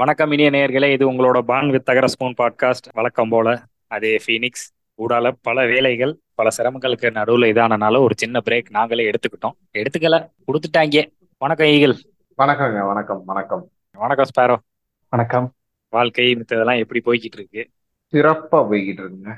வணக்கம் இனிய நேயர்களே இது உங்களோட பான் வித் தகர ஸ்பூன் பாட்காஸ்ட். வழக்கம் போல அதே ஃபீனிக்ஸ் ஊடால பல வேலைகள் பல சிரமங்களுக்கு நடுவில் இதானனால ஒரு சின்ன பிரேக் நாங்களே எடுத்துக்கிட்டோம். எடுத்துக்கல கொடுத்துட்டாங்க. வணக்கம் ஈகிள் வணக்கங்க வணக்கம் வணக்கம். வணக்கம் ஸ்பாரோ வணக்கம். வாழ்க்கை மித்ததெல்லாம் எப்படி போய்கிட்டு இருக்கு? சிறப்பா போய்கிட்டு இருக்குங்க.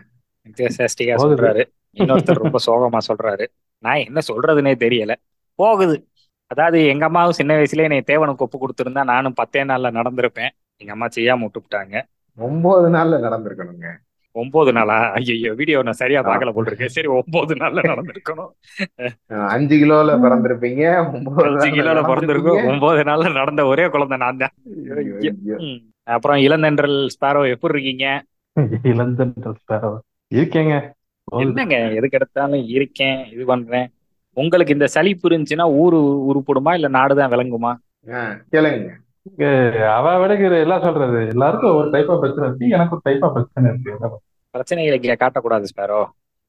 என்தூசியாஸ்டிக்கா போகுது. சொல்றாரு. இன்னொருத்தர் ரொம்ப சோகமா சொல்றாரு. நான் என்ன சொல்றதுனே தெரியல. போகுது. அதாவது எங்க அம்மாவும் சின்ன வயசுலயே என்னை தேவனுக்கு ஒப்பு கொடுத்துருந்தா நானும் பத்தே நாள்ல நடந்திருப்பேன். எங்க அம்மா செய்யாம விட்டுவிட்டாங்க ஒன்பது நாள்ல நடந்திருக்கணுங்க. ஒன்பது நாளா? ஐயோ வீடியோ நான் சரியா பார்க்கல போட்டிருக்கேன் சரி ஒன்பது நாள்ல நடந்திருக்கணும். அஞ்சு கிலோல பிறந்திருப்பீங்க. ஒன்பது அஞ்சு கிலோல பிறந்திருக்கும். ஒன்பது நாள்ல நடந்த ஒரே குழந்தை நான் தான். அப்புறம் இளந்தென்றல் ஸ்பாரோ எப்படி இருக்கீங்க? இளந்தன் ஸ்பேரோ. இருக்கேங்க. என்னங்க எதுக்கு எடுத்தாலும் இருக்கேன் இது பண்றேன். உங்களுக்கு இந்த சளிப்பு இருந்துச்சுன்னா ஊரு உருப்படுமா இல்ல நாடுதான் விளங்குமா? கேளுங்க. அவ விடக்கிற எல்லாம் சொல்றது. எல்லாருக்கும் ஒரு டைப்பா பிரச்சனை இருக்கு எனக்கு ஒரு டைப்பா பிரச்சனை இருக்கு? பிரச்சனைகளை இங்க காட்டக்கூடாது ஸ்பாரோ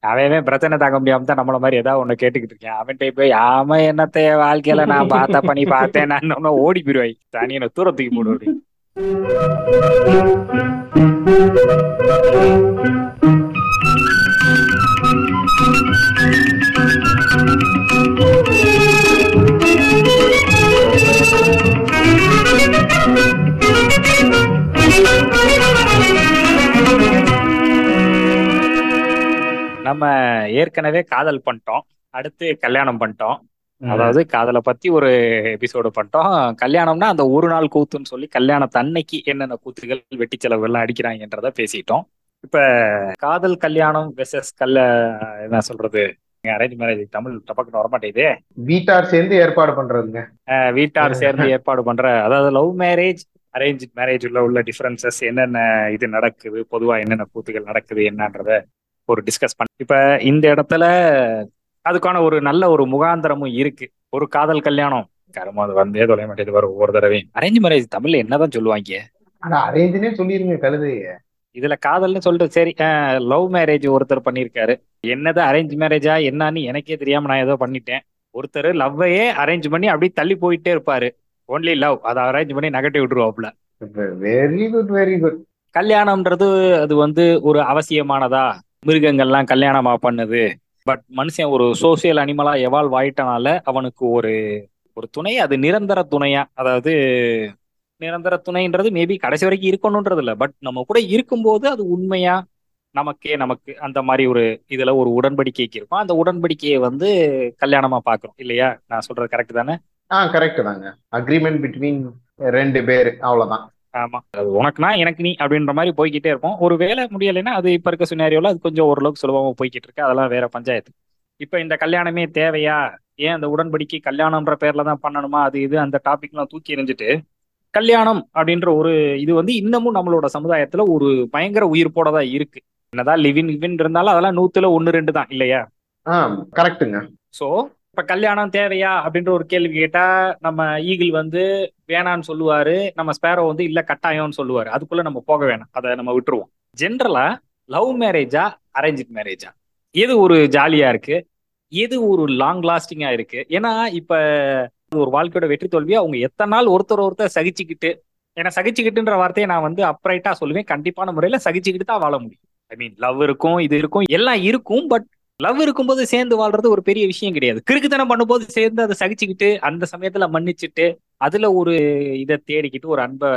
அவன் பிரச்சனை தாங்க முடியாம தான் நம்மள மாதிரி ஏதாவது ஒண்ணு கேட்டுக்கிட்டு இருக்கேன். அவன்கிட்ட போய் அவன் என்னத்த வாழ்க்கையில நான் பார்த்த பண்ணி பார்த்தேன் நான் ஓடி போயிடுவாய் தனியனை தூரத்துக்கு போடுவேன் நம்ம ஏற்கனவே காதல் பண்ணிட்டோம். அடுத்து கல்யாணம் பண்ணிட்டோம். அதாவது காதலை பத்தி ஒரு எபிசோடு பண்ணிட்டோம். கல்யாணம்னா அந்த ஒரு நாள் கூத்துன்னு சொல்லி கல்யாணத்து அன்னைக்கு என்னென்ன கூத்துகள் வெட்டி செலவு எல்லாம் அடிக்கிறாங்கன்றத பேசிட்டோம். இப்ப காதல் கல்யாணம் வெசஸ் கல்ல என்ன சொல்றது? அரேஞ்ச் மேரேஜ் தமிழ் டப்பக்குன்னு வரமாட்டேங்குது வீட்டார் சேர்ந்து ஏற்பாடு பண்றதுங்க. வீட்டார் சேர்ந்து ஏற்பாடு பண்ற அதாவது லவ் மேரேஜ் அரேஞ்ச் மேரேஜ் உள்ள உள்ள டிஃபரன்சஸ் என்னென்ன இது நடக்குது பொதுவா என்னென்ன கூத்துகள் நடக்குது என்னன்றத ஒரு டிஸ்கஸ் பண்ண இப்ப இந்த இடத்துல அதுக்கான ஒரு நல்ல ஒரு முகாந்திரமும் இருக்கு. ஒரு காதல் கல்யாணம். கருமம் அது வந்தே தொலை மாட்டேது வரும் ஒவ்வொரு தடவையும். அரேஞ்ச் மேரேஜ் தமிழ்ல என்னதான் சொல்லுவாங்க? ஆனா அரேஞ்சுனே சொல்லிருங்க கழுதைய. இதுல காதல்னு சொல்லிட்டு சரி லவ் மேரேஜ் ஒருத்தர் பண்ணியிருக்காரு என்னது அரேஞ்ச் மேரேஜா என்னன்னு எனக்கே தெரியாம நான் ஏதோ பண்ணிட்டேன். ஒருத்தர் லவ்வையே அரேஞ்ச் பண்ணி அப்படியே தள்ளி போயிட்டே இருப்பாரு. ஒன்லி லவ் அதை அரேஞ்ச் பண்ணி நகட்டி விட்டுருவாப்புல. வெரி குட் வெரி குட் கல்யாணம்ன்றது அது வந்து ஒரு அவசியமானதா? மிருகங்கள்லாம் கல்யாணமா பண்ணுது. பட் மனுஷன் ஒரு சோசியல் அனிமலா எவால்வ் ஆயிட்டனால அவனுக்கு ஒரு ஒரு துணை அது நிரந்தர துணையா அதாவது நிரந்தர துணைன்றது மேபி கடைசி வரைக்கும் இருக்கணும்ன்றது இல்லை. பட் நம்ம கூட இருக்கும்போது அது உண்மையா நமக்கே நமக்கு அந்த மாதிரி ஒரு இதுல ஒரு உடன்படிக்கைக்கு இருக்கும். அந்த உடன்படிக்கையை வந்து கல்யாணமா பாக்குறோம் இல்லையா? நான் சொல்றது கரெக்ட் தானே? ஆ கரெக்ட் தாங்க. அக்ரிமெண்ட் பிட்வீன் ரெண்டு பேர். அவ்வளவுதான். ஆமா. அது உனக்குனா எனக்கு நீ அப்படின்ற மாதிரி போய்கிட்டே இருப்போம். ஒரு வேலை முடியலைன்னா அது இப்ப இருக்க சினாரியோல அது கொஞ்சம் ஓரளவுக்கு சுலபமா போய்கிட்டு இருக்கு. அதெல்லாம் வேற பஞ்சாயத்து. இப்ப இந்த கல்யாணமே தேவையா? ஏன் அந்த உடன்படிக்கை கல்யாணம்ன்ற பேர்ல தான் பண்ணணுமா? அது இது அந்த டாபிக்லாம் தூக்கி எறிஞ்சிட்டு கல்யாணம் அப்படின்ற ஒரு இது வந்து இன்னமும் நம்மளோட சமுதாயத்துல ஒரு பயங்கர உயிர்ப்போட தான் இருக்கு. என்னதான் லிவின் லிவின் இருந்தாலும் அதெல்லாம் நூத்துல ஒன்னு ரெண்டு தான் இல்லையா? ஆ கரெக்ட்டுங்க சோ இப்ப கல்யாணம் தேவையா அப்படின்ற ஒரு கேள்வி கேட்டா நம்ம ஈகிள் வந்து வேணான்னு சொல்லுவாரு நம்ம ஸ்பேரோ வந்து இல்ல கட்டாயம்னு சொல்லுவாரு. அதுக்குள்ள நம்ம போக வேணாம். அதை நம்ம விட்டுருவோம். ஜென்ரலா லவ் மேரேஜா அரேஞ்ச் மேரேஜா எது ஒரு ஜாலியா இருக்கு? எது ஒரு லாங் லாஸ்டிங்கா இருக்கு? ஏன்னா இப்ப ஒரு வாழ்க்கையோட வெற்றி தோல்வியை அவங்க எத்தனை நாள் ஒருத்தர் ஒருத்தர் சகிச்சுக்கிட்டு ஏன்னா சகிச்சுக்கிட்டுன்ற வார்த்தையை நான் வந்து அப்ரைட்டா சொல்லுவேன். கண்டிப்பான முறையில சகிச்சுக்கிட்டு தான் வாழ முடியும். ஐ மீன் லவ் இருக்கும் இது இருக்கும் எல்லாம் இருக்கும் பட் லவ் இருக்கும்போது சேர்ந்து வாழ்றது ஒரு பெரிய விஷயம் கிடையாது. கிறுக்குத்தனம் பண்ணும்போது சேர்ந்து அதை சகிச்சுக்கிட்டு அந்த சமயத்துல மன்னிச்சுட்டு அதுல ஒரு இதை தேடிக்கிட்டு ஒரு அன்பை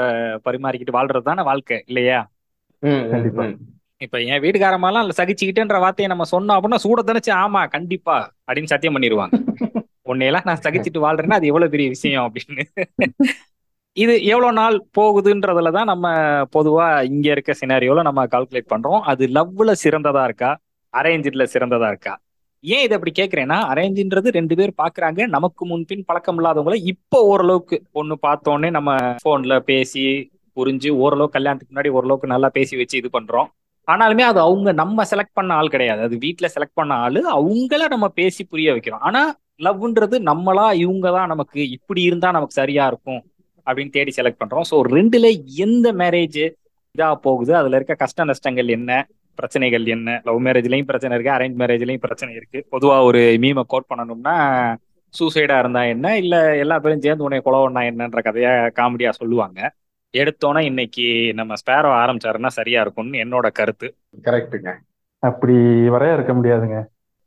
பரிமாறிக்கிட்டு வாழ்றது தானே வாழ்க்கை இல்லையா. இப்ப என் வீட்டுக்காரமாலாம் இல்ல சகிச்சுக்கிட்டுன்ற வார்த்தையை நம்ம சொன்னோம் அப்படின்னா சூட தனிச்சு ஆமா கண்டிப்பா அப்படின்னு சத்தியம் பண்ணிடுவாங்க உன்னையெல்லாம் நான் சகிச்சுட்டு வாழ்றேன்னா அது எவ்வளவு பெரிய விஷயம் அப்படின்னு. இது எவ்வளவு நாள் போகுதுன்றதுல தான் நம்ம பொதுவா இங்க இருக்க சினாரியோல நம்ம கால்குலேட் பண்றோம். அது லவ்ல சிறந்ததா இருக்கா? அரேஞ்சிட்ல சிறந்ததா இருக்கா? ஏன் இதை அப்படி கேக்குறேன்னா அரேஞ்சுன்றது ரெண்டு பேர் பாக்குறாங்க. நமக்கு முன்பின் பழக்கம் இல்லாதவங்கள இப்போ ஓரளவுக்கு ஒண்ணு பார்த்தோன்னே நம்ம போன்ல பேசி புரிஞ்சு ஓரளவுக்கு கல்யாணத்துக்கு முன்னாடி ஓரளவுக்கு நல்லா பேசி வச்சு இது பண்றோம். ஆனாலுமே அது அவங்க நம்ம செலக்ட் பண்ண ஆள் கிடையாது. அது வீட்டுல செலக்ட் பண்ண ஆளு அவங்கள நம்ம பேசி புரிய வைக்கிறோம் ஆனா லவ்ன்றது நம்மளா இவங்க தான் நமக்கு இப்படி இருந்தா நமக்கு சரியா இருக்கும் அப்படின்னு தேடி செலக்ட் பண்றோம். ஸோ ரெண்டுல எந்த மேரேஜ் இதா போகுது? அதுல இருக்க கஷ்ட நஷ்டங்கள் என்ன? பிரச்சனைகள் என்ன? லவ் மேரேஜ்லயும் பிரச்சனை இருக்கு அரேஞ்ச் மேரேஜ்லயும் பிரச்சனை இருக்கு. பொதுவா ஒரு மீமை கோட் பண்ணணும்னா சூசைடா இருந்தா என்ன? இல்ல எல்லா பேரும் சேர்ந்து உன்னை கொலை பண்ணா என்னன்ற கதையா காமெடியா சொல்லுவாங்க. எடுத்தோன்னே இன்னைக்கு நம்ம ஸ்பேரோ ஆரம்பிச்சாருன்னா சரியா இருக்கும்னு என்னோட கருத்து. கரெக்ட்டுங்க அப்படி வரைய இருக்க முடியாதுங்க.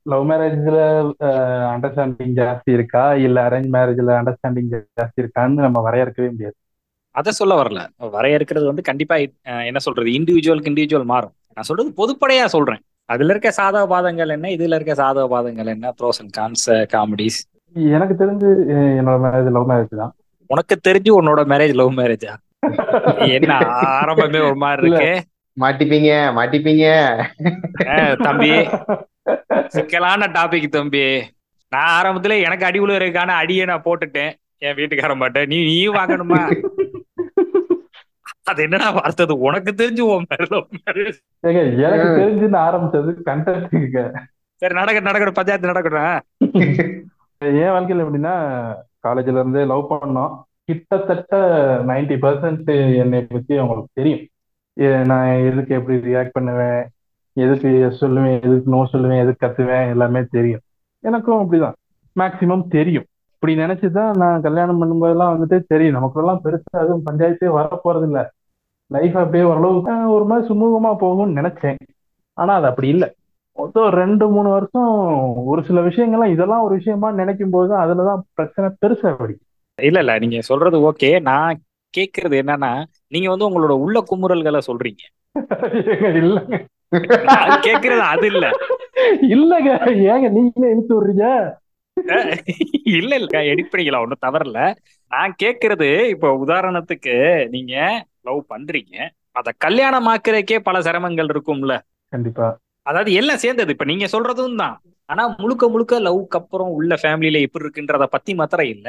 லவ் மேரேஜ்ல அண்டர்ஸ்டாண்டிங் ஜாஸ்தி இருக்கா? இல்ல அரேஞ்ச் மேரேஜ்ல அண்டர்ஸ்டாண்டிங் ஜாஸ்தி இருக்கான்னு நம்ம வரையறுக்கவே முடியாது. அதை சொல்ல வரல. வரையறுக்கிறது வந்து கண்டிப்பா என்ன சொல்றது? இண்டிவிஜுவலுக்கு இண்டிவிஜுவல் மாறும். நான் சொல்றது பொதுப்படையா சொல்றேன். அதுல இருக்க சாதக பாதங்கள் என்ன? இதுல இருக்க சாதக பாதங்கள் என்ன? ப்ரோஸ் அண்ட் கான்ஸ் காமெடிஸ் எனக்கு தெரிஞ்சு என்னோட மேரேஜ் லவ் மேரேஜ் தான். உனக்கு தெரிஞ்சு உன்னோட மேரேஜ் லவ் மேரேஜா என்ன ஆரம்பமே ஒரு மாதிரி இருக்கு. மாட்டிப்பீங்க மாட்டிப்பீங்க. தம்பி. சிக்கலான டாபிக் தம்பி. நான் ஆரம்பத்துல எனக்கு அடி உழுவுறதுக்கான அடியை நான் போட்டுட்டேன். என் வீட்டுக்காரன் மாட்டேன் நீ நீ வாங்கணுமா? அது என்னடா வார்த்தது உனக்கு தெரிஞ்சு உன் எனக்கு தெரிஞ்சுன்னு ஆரம்பிச்சது கண்டென்ட்டுங்க சரி நடக்க நடக்கட்டும். பஞ்சாயத்து நடக்கட்டும் ஆ. என் வாழ்க்கையில எப்படின்னா காலேஜ்ல இருந்தே லவ் பண்ணோம். கிட்டத்தட்ட நைன்டி பர்சன்ட் என்னை பத்தி அவங்களுக்கு தெரியும். ஏ- நான் எதுக்கு எப்படி ரியாக்ட் பண்ணுவேன்? எதுக்கு சொல்லுவேன்? எதுக்கு நோ சொல்லுவேன்? எதுக்கு கத்துவேன்? எல்லாமே தெரியும். எனக்கும் அப்படிதான். மேக்சிமம் தெரியும். இப்படி நினைச்சுதான் நான் கல்யாணம் பண்ணும்போதெல்லாம் வந்துட்டு தெரியும். நமக்குள்ளலாம் பெருசா எதுவும் பஞ்சாயத்தே வர போறது இல்ல லைஃப் அப்படியே ஓரளவு ஆஹ், ஒரு மாதிரி சுமூகமா போகும்னு நினைச்சேன். ஆனா அது அப்படி இல்லை. மொத்தம் ரெண்டு மூணு வருஷம் ஒரு சில விஷயங்கள்லாம் இதெல்லாம் ஒரு விஷயமா நினைக்கும் போது அதுலதான் பிரச்சனை பெருசா வெடிக்கும் இல்ல இல்ல. நீங்க சொல்றது ஓகே. நான் கேக்குறது என்னன்னா நீங்க வந்து உங்களோட உள்ள குமுறல்களை சொல்றீங்க. இல்லைங்க. கேக்குறது அது இல்ல. இல்லைங்க. ஏங்க நீங்களே இழுத்து விடுறீங்க? இல்ல இல்ல. எடிட் பண்ணிக்கலாம். ஒன்றும் தவறில்ல நான் கேக்குறது இப்போ உதாரணத்துக்கு நீங்க லவ் பண்றீங்க. அத கல்யாணம் ஆக்குறதுக்கே பல சிரமங்கள் இருக்கும்ல. கண்டிப்பா. அதாவது எல்லாம் சேர்ந்தது. இப்ப நீங்க சொல்றதும் தான். ஆனா முழுக்க முழுக்க லவ்க்கு அப்புறம் உள்ள ஃபேமிலியில எப்படி இருக்குன்றத பத்தி மாத்திரம் இல்ல.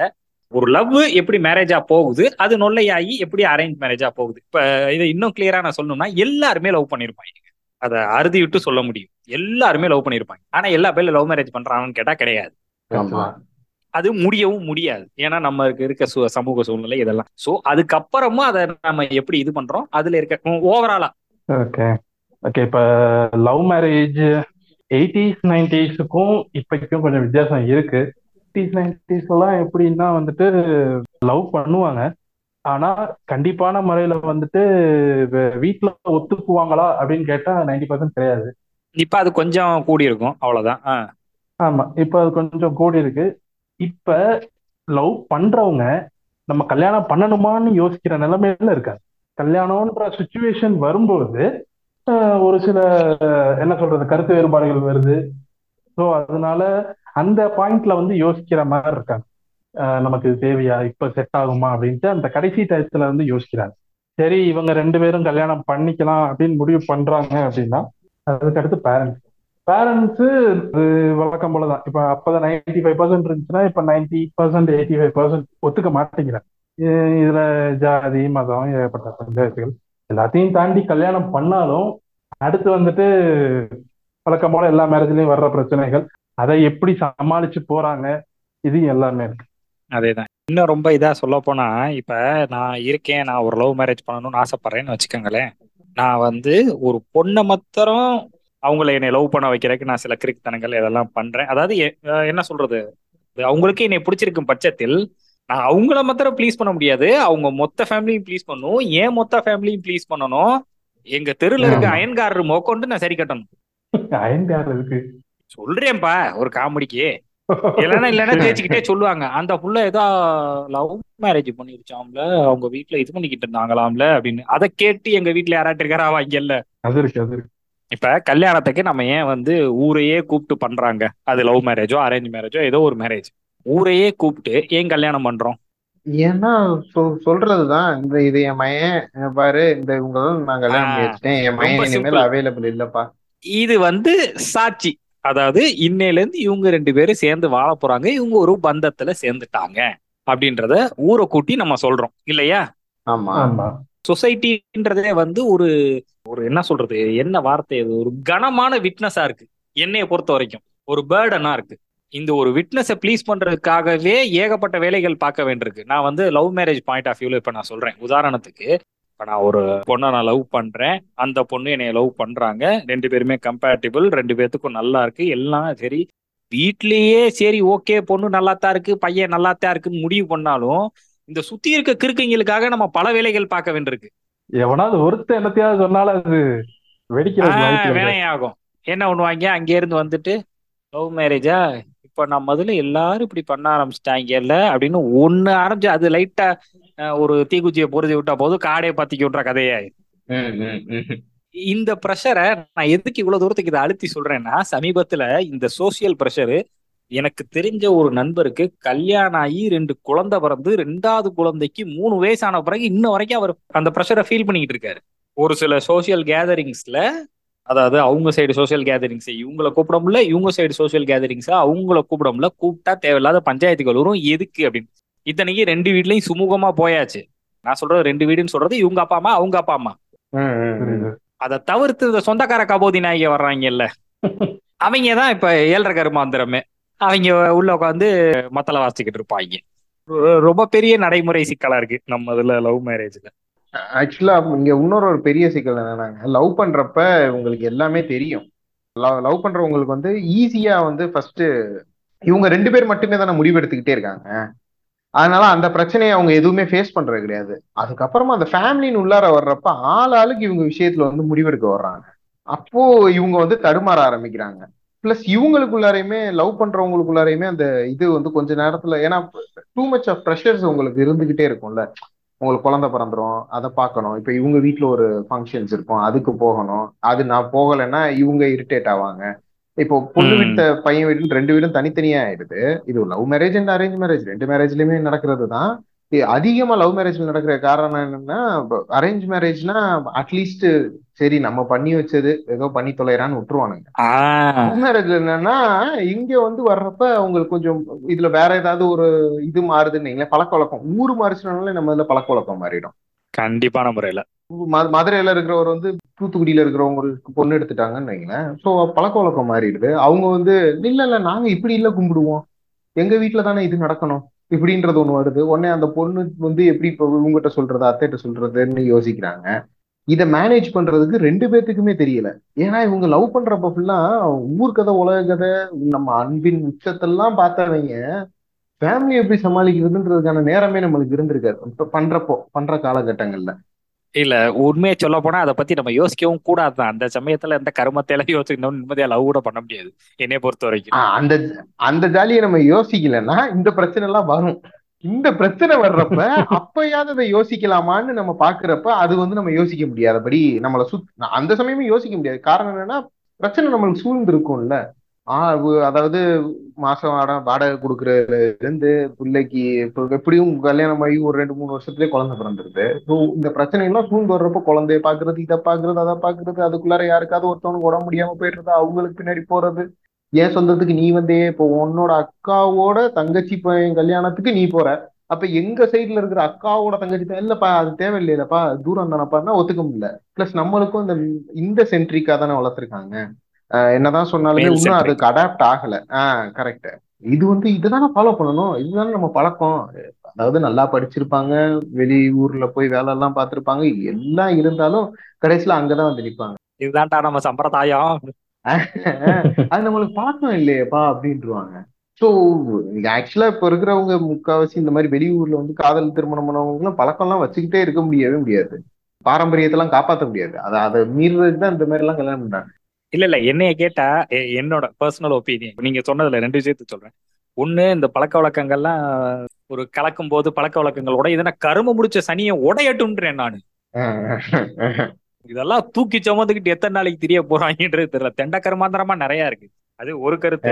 ஒரு லவ் எப்படி மேரேஜா போகுது அது நொல்லையாகி எப்படி அரேஞ்ச் மேரேஜா போகுது. இப்ப இதை இன்னும் கிளியரா நான் சொல்லணும்னா எல்லாருமே லவ் பண்ணிருப்பாங்க. அதை அறுதி விட்டு சொல்ல முடியும். எல்லாருமே லவ் பண்ணிருப்பாங்க. ஆனா எல்லா பேர்ல லவ் மேரேஜ் பண்றாங்கன்னு கேட்டா கிடையாது. அது முடியவும் முடியாது. ஏன்னா நம்மளுக்கு இருக்க சமூக சூழ்நிலை இதெல்லாம். சோ அதுக்கப்புறமும் அதை நம்ம எப்படி இது பண்றோம்? அதுல இருக்க ஓவராலா ஓகே ஓகே இப்ப லவ் மேரேஜ் எயிட்டிஸ் நைன்டிஸுக்கும் இப்போக்கும் கொஞ்சம் வித்தியாசம் இருக்கு. எயிட்டிஸ் நைன்டிஸ் எல்லாம் எப்படின்னா வந்துட்டு லவ் பண்ணுவாங்க. ஆனா கண்டிப்பான முறையில வந்துட்டு வே- வீட்ல ஒத்துக்குவாங்களா அப்படின்னு கேட்டா நைன்டி பர்சன்ட் கிடையாது. இப்ப அது கொஞ்சம் கூடி இருக்கும் அவ்வளவுதான் ஆமா. இப்ப அது கொஞ்சம் கூடி இருக்கு இப்ப லவ் பண்றவங்க நம்ம கல்யாணம் பண்ணணுமான்னு யோசிக்கிற நிலைமையில இருக்காங்க. கல்யாணம்ன்ற சுச்சுவேஷன் வரும்போது ஆஹ், ஒரு சில என்ன சொல்றது கருத்து வேறுபாடுகள் வருது. ஸோ அதனால அந்த பாயிண்ட்ல வந்து யோசிக்கிற மாதிரி இருக்காங்க. ஆஹ், நமக்கு தேவையா? இப்ப செட் ஆகுமா? அப்படின்ட்டு அந்த கடைசி டயத்துல வந்து யோசிக்கிறாங்க. சரி இவங்க ரெண்டு பேரும் கல்யாணம் பண்ணிக்கலாம் அப்படின்னு முடிவு பண்றாங்க அப்படின்னா அதுக்கு அடுத்து பேரண்ட்ஸ் பேரண்ட்ஸ் வழக்கம் போலதான். இப்ப அப்பதான் நைன்டி ஃபைவ் பர்சன்ட் இருந்துச்சுன்னா இப்ப ninety percent eighty five percent ஒத்துக்க மாட்டேங்கிறாங்க. இதுல ஜாதி மதம் ஏகப்பட்ட பஞ்சாயத்துகள் எல்லாத்தையும் தாண்டி கல்யாணம் பண்ணாலும் அடுத்து வந்துட்டு வழக்கம் போல எல்லா மேரேஜ்லயும் வர்ற பிரச்சனைகள் அதை எப்படி சமாளிச்சு போறாங்க இது எல்லாமே இருக்கு. அதேதான். இன்னும் ரொம்ப இதா சொல்ல போனா இப்ப நான் இருக்கேன் நான் ஒரு லவ் மேரேஜ் பண்ணணும்னு ஆசைப்படுறேன்னு வச்சுக்கோங்களேன். நான் வந்து ஒரு பொண்ணை மாத்திரம் அவங்கள என்னை லவ் பண்ண வைக்கிறதுக்கு நான் சில கிறுக்குத்தனங்கள் இதெல்லாம் பண்றேன். அதாவது என்ன சொல்றது? அவங்களுக்கு என்னை பிடிச்சிருக்கும் பட்சத்தில் நான் அவங்கள மாத்திரம் ப்ளீஸ் பண்ண முடியாது. அவங்க மொத்த ஃபேமிலியும் ப்ளீஸ் பண்ணணும். ஏன் மொத்த ஃபேமிலியும் ப்ளீஸ் பண்ணணும். எங்க தெருல இருக்க. அயன்காரர் மொக்கொண்டு நான் சரி கட்டணும். அயன்கார் இருக்கு. சொல்றேன்ப்பா ஒரு காமெடிக்கு. இல்லைன்னா இல்லைன்னா தேய்ச்சிக்கிட்டே சொல்லுவாங்க. அந்த புள்ள ஏதோ லவ் மேரேஜ் பண்ணிருச்சாம்ல? அவங்க வீட்ல இது பண்ணிக்கிட்டு இருந்தாங்களாம்ல? அப்படின்னு. அதை கேட்டு எங்க வீட்ல யாராட்டு இருக்காரா? அவங்க இல்ல. அது இருக்கு அது இருக்கு. இப்ப கல்யாணத்துக்கு நம்ம ஏன் வந்து ஊரையே கூப்பிட்டு பண்றாங்க? அது லவ் மேரேஜோ அரேஞ்ச் மேரேஜோ ஏதோ ஒரு மேரேஜ் ஊரையே கூப்பிட்டு ஏன் கல்யாணம் பண்றோம்? ஏன்னா சொல்றதுதான். இந்த இது என் மயன் பாரு இந்த உங்களை நான் கல்யாணம் என் மயன். இனிமேல் அவைலபிள் இல்லப்பா. இது வந்து சாட்சி. அதாவது இன்னையில இருந்து இவங்க ரெண்டு பேரும் சேர்ந்து வாழ போறாங்க. இவங்க ஒரு பந்தத்துல சேர்ந்துட்டாங்க. அப்படின்றத ஊரை கூட்டி நம்ம சொல்றோம். இல்லையா? ஆமா. ஆமா. சொசைட்டின்றதே வந்து ஒரு ஒரு என்ன சொல்றது என்ன வார்த்தை அது? ஒரு கனமான விட்னஸா இருக்கு. என்னைய பொறுத்த வரைக்கும். ஒரு பேர்டனா இருக்கு. இந்த ஒரு விட்னஸை ப்ளீஸ் பண்றதுக்காகவே ஏகப்பட்ட வேலைகள் பார்க்க வேண்டியிருக்கு. நான் வந்து லவ் மேரேஜ் பாயிண்ட் ஆஃப் வியூல இப்ப நான் சொல்றேன். உதாரணத்துக்கு இப்ப நான் ஒரு பொண்ணை நான் லவ் பண்றேன். அந்த பொண்ணு என்னை லவ் பண்றாங்க. ரெண்டு பேருமே கம்பேட்டிபிள் ரெண்டு பேர்த்துக்கும் நல்லா இருக்கு. எல்லாம் சரி. வீட்லயே சரி ஓகே பொண்ணு நல்லாத்தான் இருக்கு. பையன் நல்லாத்தான் இருக்குன்னு முடிவு பண்ணாலும் இந்த சுத்தி இருக்க கிறுக்கைங்களுக்காக நம்ம பல வேலைகள் பார்க்க வேண்டியிருக்கு. எவனாவது ஒருத்தன் என்னத்தையாவது சொன்னாலும் அது வெடிக்கிறது. வினையாகும். என்ன பண்ணுவாங்க? அங்கே இருந்து வந்துட்டு லவ் மேரேஜா இப்ப நம்ம இதுல எல்லாரும் இப்படி பண்ண ஆரம்பிச்சிட்டாங்கல்ல அப்படின்னு ஒண்ணு ஆரம்பிச்சு அது லைட்டா ஒரு தீக்குச்சியை பொருதி விட்டா போதும் காடே பத்திக்கி விட்ற ம். இந்த ப்ரெஷரை நான் எதுக்கு இவ்வளவு தூரத்துக்கு இதை அழுத்தி சொல்றேன்னா சமீபத்துல இந்த சோசியல் ப்ரெஷரு எனக்கு தெரிஞ்ச ஒரு நண்பருக்கு கல்யாணம் ஆகி ரெண்டு குழந்தை பிறந்து ரெண்டாவது குழந்தைக்கு மூணு வயசான பிறகு இன்ன வரைக்கும் அவர் அந்த ப்ரெஷரை ஃபீல் பண்ணிக்கிட்டு இருக்காரு. ஒரு சில சோசியல் கேதரிங்ஸ்ல அதாவது அவங்க சைடு சோசியல் கேதரிங்ஸ் இவங்கள கூப்பிட முடியல இவங்க சைடு சோசியல் கேதரிங்ஸா அவங்கள கூப்பிட முடியல கூப்பிட்டா தேவையில்லாத பஞ்சாயத்துகள் வரும் எதுக்கு அப்படின்னு. இத்தனைக்கு ரெண்டு வீட்லயும் சுமூகமா போயாச்சு. நான் சொல்றது ரெண்டு வீடுன்னு சொல்றது இவங்க அப்பா அம்மா அவங்க அப்பா அம்மா. அதை தவிர்த்து இந்த சொந்தக்கார கபோதி நாயகி வர்றாங்கல்ல. அவங்க தான் இப்ப ஏழரை கருமாந்திரமே. அவங்க உள்ள உட்காந்து மத்தள வாசிச்சுக்கிட்டு இருப்பாங்க ரொம்ப பெரிய நடைமுறை சிக்கலா இருக்கு நம்ம இதுல லவ் மேரேஜ்ல ஆக்சுவலா இங்க இன்னொரு ஒரு பெரிய சிக்கல் என்னன்னாங்க லவ் பண்றப்ப உங்களுக்கு எல்லாமே தெரியும். லவ் பண்றவங்களுக்கு வந்து ஈஸியா வந்து ஃபர்ஸ்ட் இவங்க ரெண்டு பேர் மட்டுமே தானே முடிவெடுத்துக்கிட்டே இருக்காங்க. அதனால அந்த பிரச்சனையை அவங்க எதுவுமே ஃபேஸ் பண்றது கிடையாது. அதுக்கப்புறமா அந்த ஃபேமிலின்னு உள்ளார வர்றப்ப ஆள் ஆளுக்கு இவங்க விஷயத்துல வந்து முடிவெடுக்க வர்றாங்க. அப்போ இவங்க வந்து தடுமாற ஆரம்பிக்கிறாங்க. பிளஸ் இவங்களுக்குள்ளாரையுமே லவ் பண்றவங்களுக்குள்ளாரையுமே அந்த இது வந்து கொஞ்ச நேரத்துல ஏன்னா டூ மச் ஆஃப் ப்ரெஷர்ஸ் உங்களுக்கு இருந்துகிட்டே இருக்கும்ல. உங்களுக்கு குழந்தை பிறந்துரும் அதை பார்க்கணும். இப்போ இவங்க வீட்ல ஒரு ஃபங்க்ஷன்ஸ் இருக்கும் அதுக்கு போகணும். அது நான் போகலைன்னா இவங்க இரிட்டேட் ஆவாங்க. இப்போ பொண்ணு. வீட்டு பையன் வீட்டு ரெண்டு வீடும் தனித்தனியா ஆயிடுது. இது love marriage and arrange marriage ரெண்டு மேரேஜ்லயுமே நடக்கிறது தான் அதிகமா லவ் மேரேஜ்ல நடக்கிற காரணம் என்னன்னா அரேஞ்ச் மேரேஜ்னா அட்லீஸ்ட் சரி நம்ம பண்ணி வச்சது ஏதோ பண்ணி தொலைறான்னு விட்டுருவானுங்க. லவ் மேரேஜ்ல என்னன்னா இங்க வந்து வர்றப்ப அவங்களுக்கு கொஞ்சம் இதுல வேற ஏதாவது ஒரு இது மாறுதுன்னு பழக்க வழக்கம். ஊர் மாறிச்சுனாலே நம்ம இதுல பழக்க வழக்கம் மாறிடும். கண்டிப்பான முறையில. மதுரையில இருக்கிறவர் வந்து தூத்துக்குடியில இருக்கிறவங்களுக்கு பொண்ணு எடுத்துட்டாங்கன்னு வைங்களேன். சோ பழக்க வழக்கம் மாறிடுது. அவங்க வந்து இல்ல இல்ல நாங்க இப்படி இல்ல கும்பிடுவோம். எங்க வீட்டுல தானே இது நடக்கணும். இப்படின்றது ஒண்ணு வருது. உடனே அந்த பொண்ணு வந்து எப்படி இப்போ உங்ககிட்ட சொல்றது அத்தைகிட்ட சொல்றதுன்னு யோசிக்கிறாங்க. இதை மேனேஜ் பண்றதுக்கு ரெண்டு பேர்த்துக்குமே தெரியல. ஏன்னா இவங்க லவ் பண்றப்ப ஃபுல்லா ஊர் கதை உலக கதை நம்ம அன்பின் உச்சத்தெல்லாம் பார்த்தவங்க. ஃபேமிலி எப்படி சமாளிக்கிறதுன்றதுக்கான நேரமே நம்மளுக்கு இருந்திருக்காரு இப்போ பண்றப்போ பண்ற காலகட்டங்கள்ல. இல்ல உண்மையை சொல்ல போனா அதை பத்தி நம்ம யோசிக்கவும் கூடாதுதான். அந்த சமயத்துல இந்த கருமத்தையில யோசிக்கணும் நிம்மதியா லவ் கூட பண்ண முடியாது. என்னைய பொறுத்த வரைக்கும். அந்த அந்த ஜாலியை நம்ம யோசிக்கலைன்னா இந்த பிரச்சனை எல்லாம் வரும். இந்த பிரச்சனை வர்றப்ப அப்பயாவது அதை யோசிக்கலாமான்னு நம்ம பாக்குறப்ப அது வந்து நம்ம யோசிக்க முடியாதபடி நம்மள சுத் அந்த சமயமே யோசிக்க முடியாது. காரணம் என்னன்னா பிரச்சனை நம்மளுக்கு சூழ்ந்து இருக்கும்ல அதாவது மாசம் வாடகை வாடகை கொடுக்கறதுல இருந்து பிள்ளைக்கு இப்போ எப்படியும் கல்யாணம் ஆகி ஒரு ரெண்டு மூணு வருஷத்துலயே குழந்தை பிறந்துருது. ஸோ இந்த பிரச்சனை எல்லாம் சூழ்ந்து வர்றப்ப குழந்தைய பாக்குறது இதை பாக்குறது அதை பாக்குறது அதுக்குள்ளார யாருக்காவது ஒருத்தவனுக்கு உடம்பு முடியாம போயிடுறது அவங்களுக்கு பின்னாடி போறது. என் சொந்தத்துக்கு நீ வந்தே இப்போ உன்னோட அக்காவோட தங்கச்சி பையன் கல்யாணத்துக்கு நீ போற. அப்ப எங்க சைடுல இருக்கிற அக்காவோட தங்கச்சி பையன் இல்லப்பா அது தேவையில்லையிலப்பா தூரம் தானப்பான்னா ஒத்துக்க முடியல. பிளஸ் நம்மளுக்கும் இந்த இந்த சென்ட்ரிக்கா தானே வளர்த்துருக்காங்க. என்னதான் சொன்னாலுமே இன்னும். அதுக்கு அடாப்ட் ஆகல. ஆஹ் கரெக்ட் இது வந்து இதுதானே ஃபாலோ பண்ணணும்? இதுதானே நம்ம பழக்கம். அதாவது நல்லா படிச்சிருப்பாங்க வெளி ஊர்ல போய் வேலை எல்லாம் பார்த்திருப்பாங்க எல்லாம் இருந்தாலும் கடைசியில அங்கதான் வந்து நிப்பாங்க. இதுதான்டா நம்ம சம்பிரதாயம். அது நம்மளுக்கு பழக்கம் இல்லையேப்பா அப்படின்ட்டுருவாங்க ஸோ ஆக்சுவலா இப்ப இருக்கிறவங்க முக்காவாசி இந்த மாதிரி வெளியூர்ல வந்து காதல் திருமணம் பண்ணவங்களும் பழக்கம்லாம் வச்சுக்கிட்டே இருக்க முடியவே முடியாது. பாரம்பரியத்தெல்லாம் காப்பாற்ற முடியாது. அதை அதை மீறுறதுக்கு தான் இந்த மாதிரி எல்லாம் கல்யாணம் பண்றாங்க. இல்ல இல்ல. என்னைய கேட்டா என்னோட பர்சனல் ஒப்பீனியன் நீங்க சொன்னதுல ரெண்டு விஷயத்த சொல்றேன். ஒண்ணு இந்த பழக்க வழக்கங்கள்லாம் ஒரு கலக்கும் போது பழக்க வழக்கங்களோட இதனா கரும முடிச்ச சனியை உடையட்டுன்றேன் நானு. இதெல்லாம் தூக்கி சுமந்துக்கிட்டு எத்தனை நாளைக்கு தெரிய போறாங்கன்றது தெரியல. தெண்ட கருமாந்திரமா நிறைய இருக்கு. அது ஒரு கருத்து.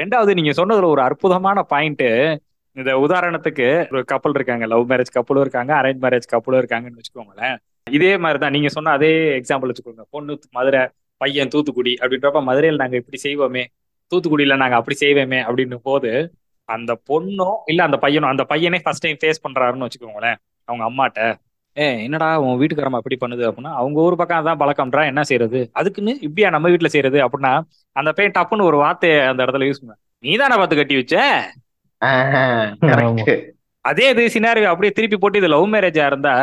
ரெண்டாவது நீங்க சொன்னதுல ஒரு அற்புதமான பாயிண்ட் இந்த உதாரணத்துக்கு ஒரு கப்பல் இருக்காங்க. லவ் மேரேஜ் கப்பலும் இருக்காங்க. அரேஞ்ச் மேரேஜ் கப்பலும் இருக்காங்கன்னு வச்சுக்கோங்களேன். இதே மாதிரிதான் நீங்க சொன்ன அதே எக்ஸாம்பிள் வச்சுக்கோங்க. பொண்ணு மதுரை பையன் தூத்துக்குடி அப்படின்றப்ப மதுரையில் நாங்க இப்படி செய்வோமே தூத்துக்குடியில நாங்க அப்படி செய்வோமே அப்படின்னு போது அந்த பொண்ணும் இல்ல அந்த பையனும் அந்த பையனே ஃபர்ஸ்ட் டைம் ஃபேஸ் பண்றாருன்னு வச்சுக்கோங்களேன் அவங்க அம்மாட்ட ஏ என்னடா உன் வீட்டுக்காரமா இப்படி பண்ணுது? அப்படின்னா அவங்க ஊர் பக்கம் அதான் பழக்கம்ன்றா என்ன செய்யறது அதுக்குன்னு இப்படியா நம்ம வீட்டுல செய்யறது அப்படின்னா அந்த பையன் டப்புன்னு ஒரு வார்த்தையை அந்த இடத்துல யூஸ் பண்ண நீ தானே பார்த்து கட்டி வச்ச? அதே இது சினாரியோ அப்படியே திருப்பி போட்டு இது லவ் மேரேஜா இருந்தா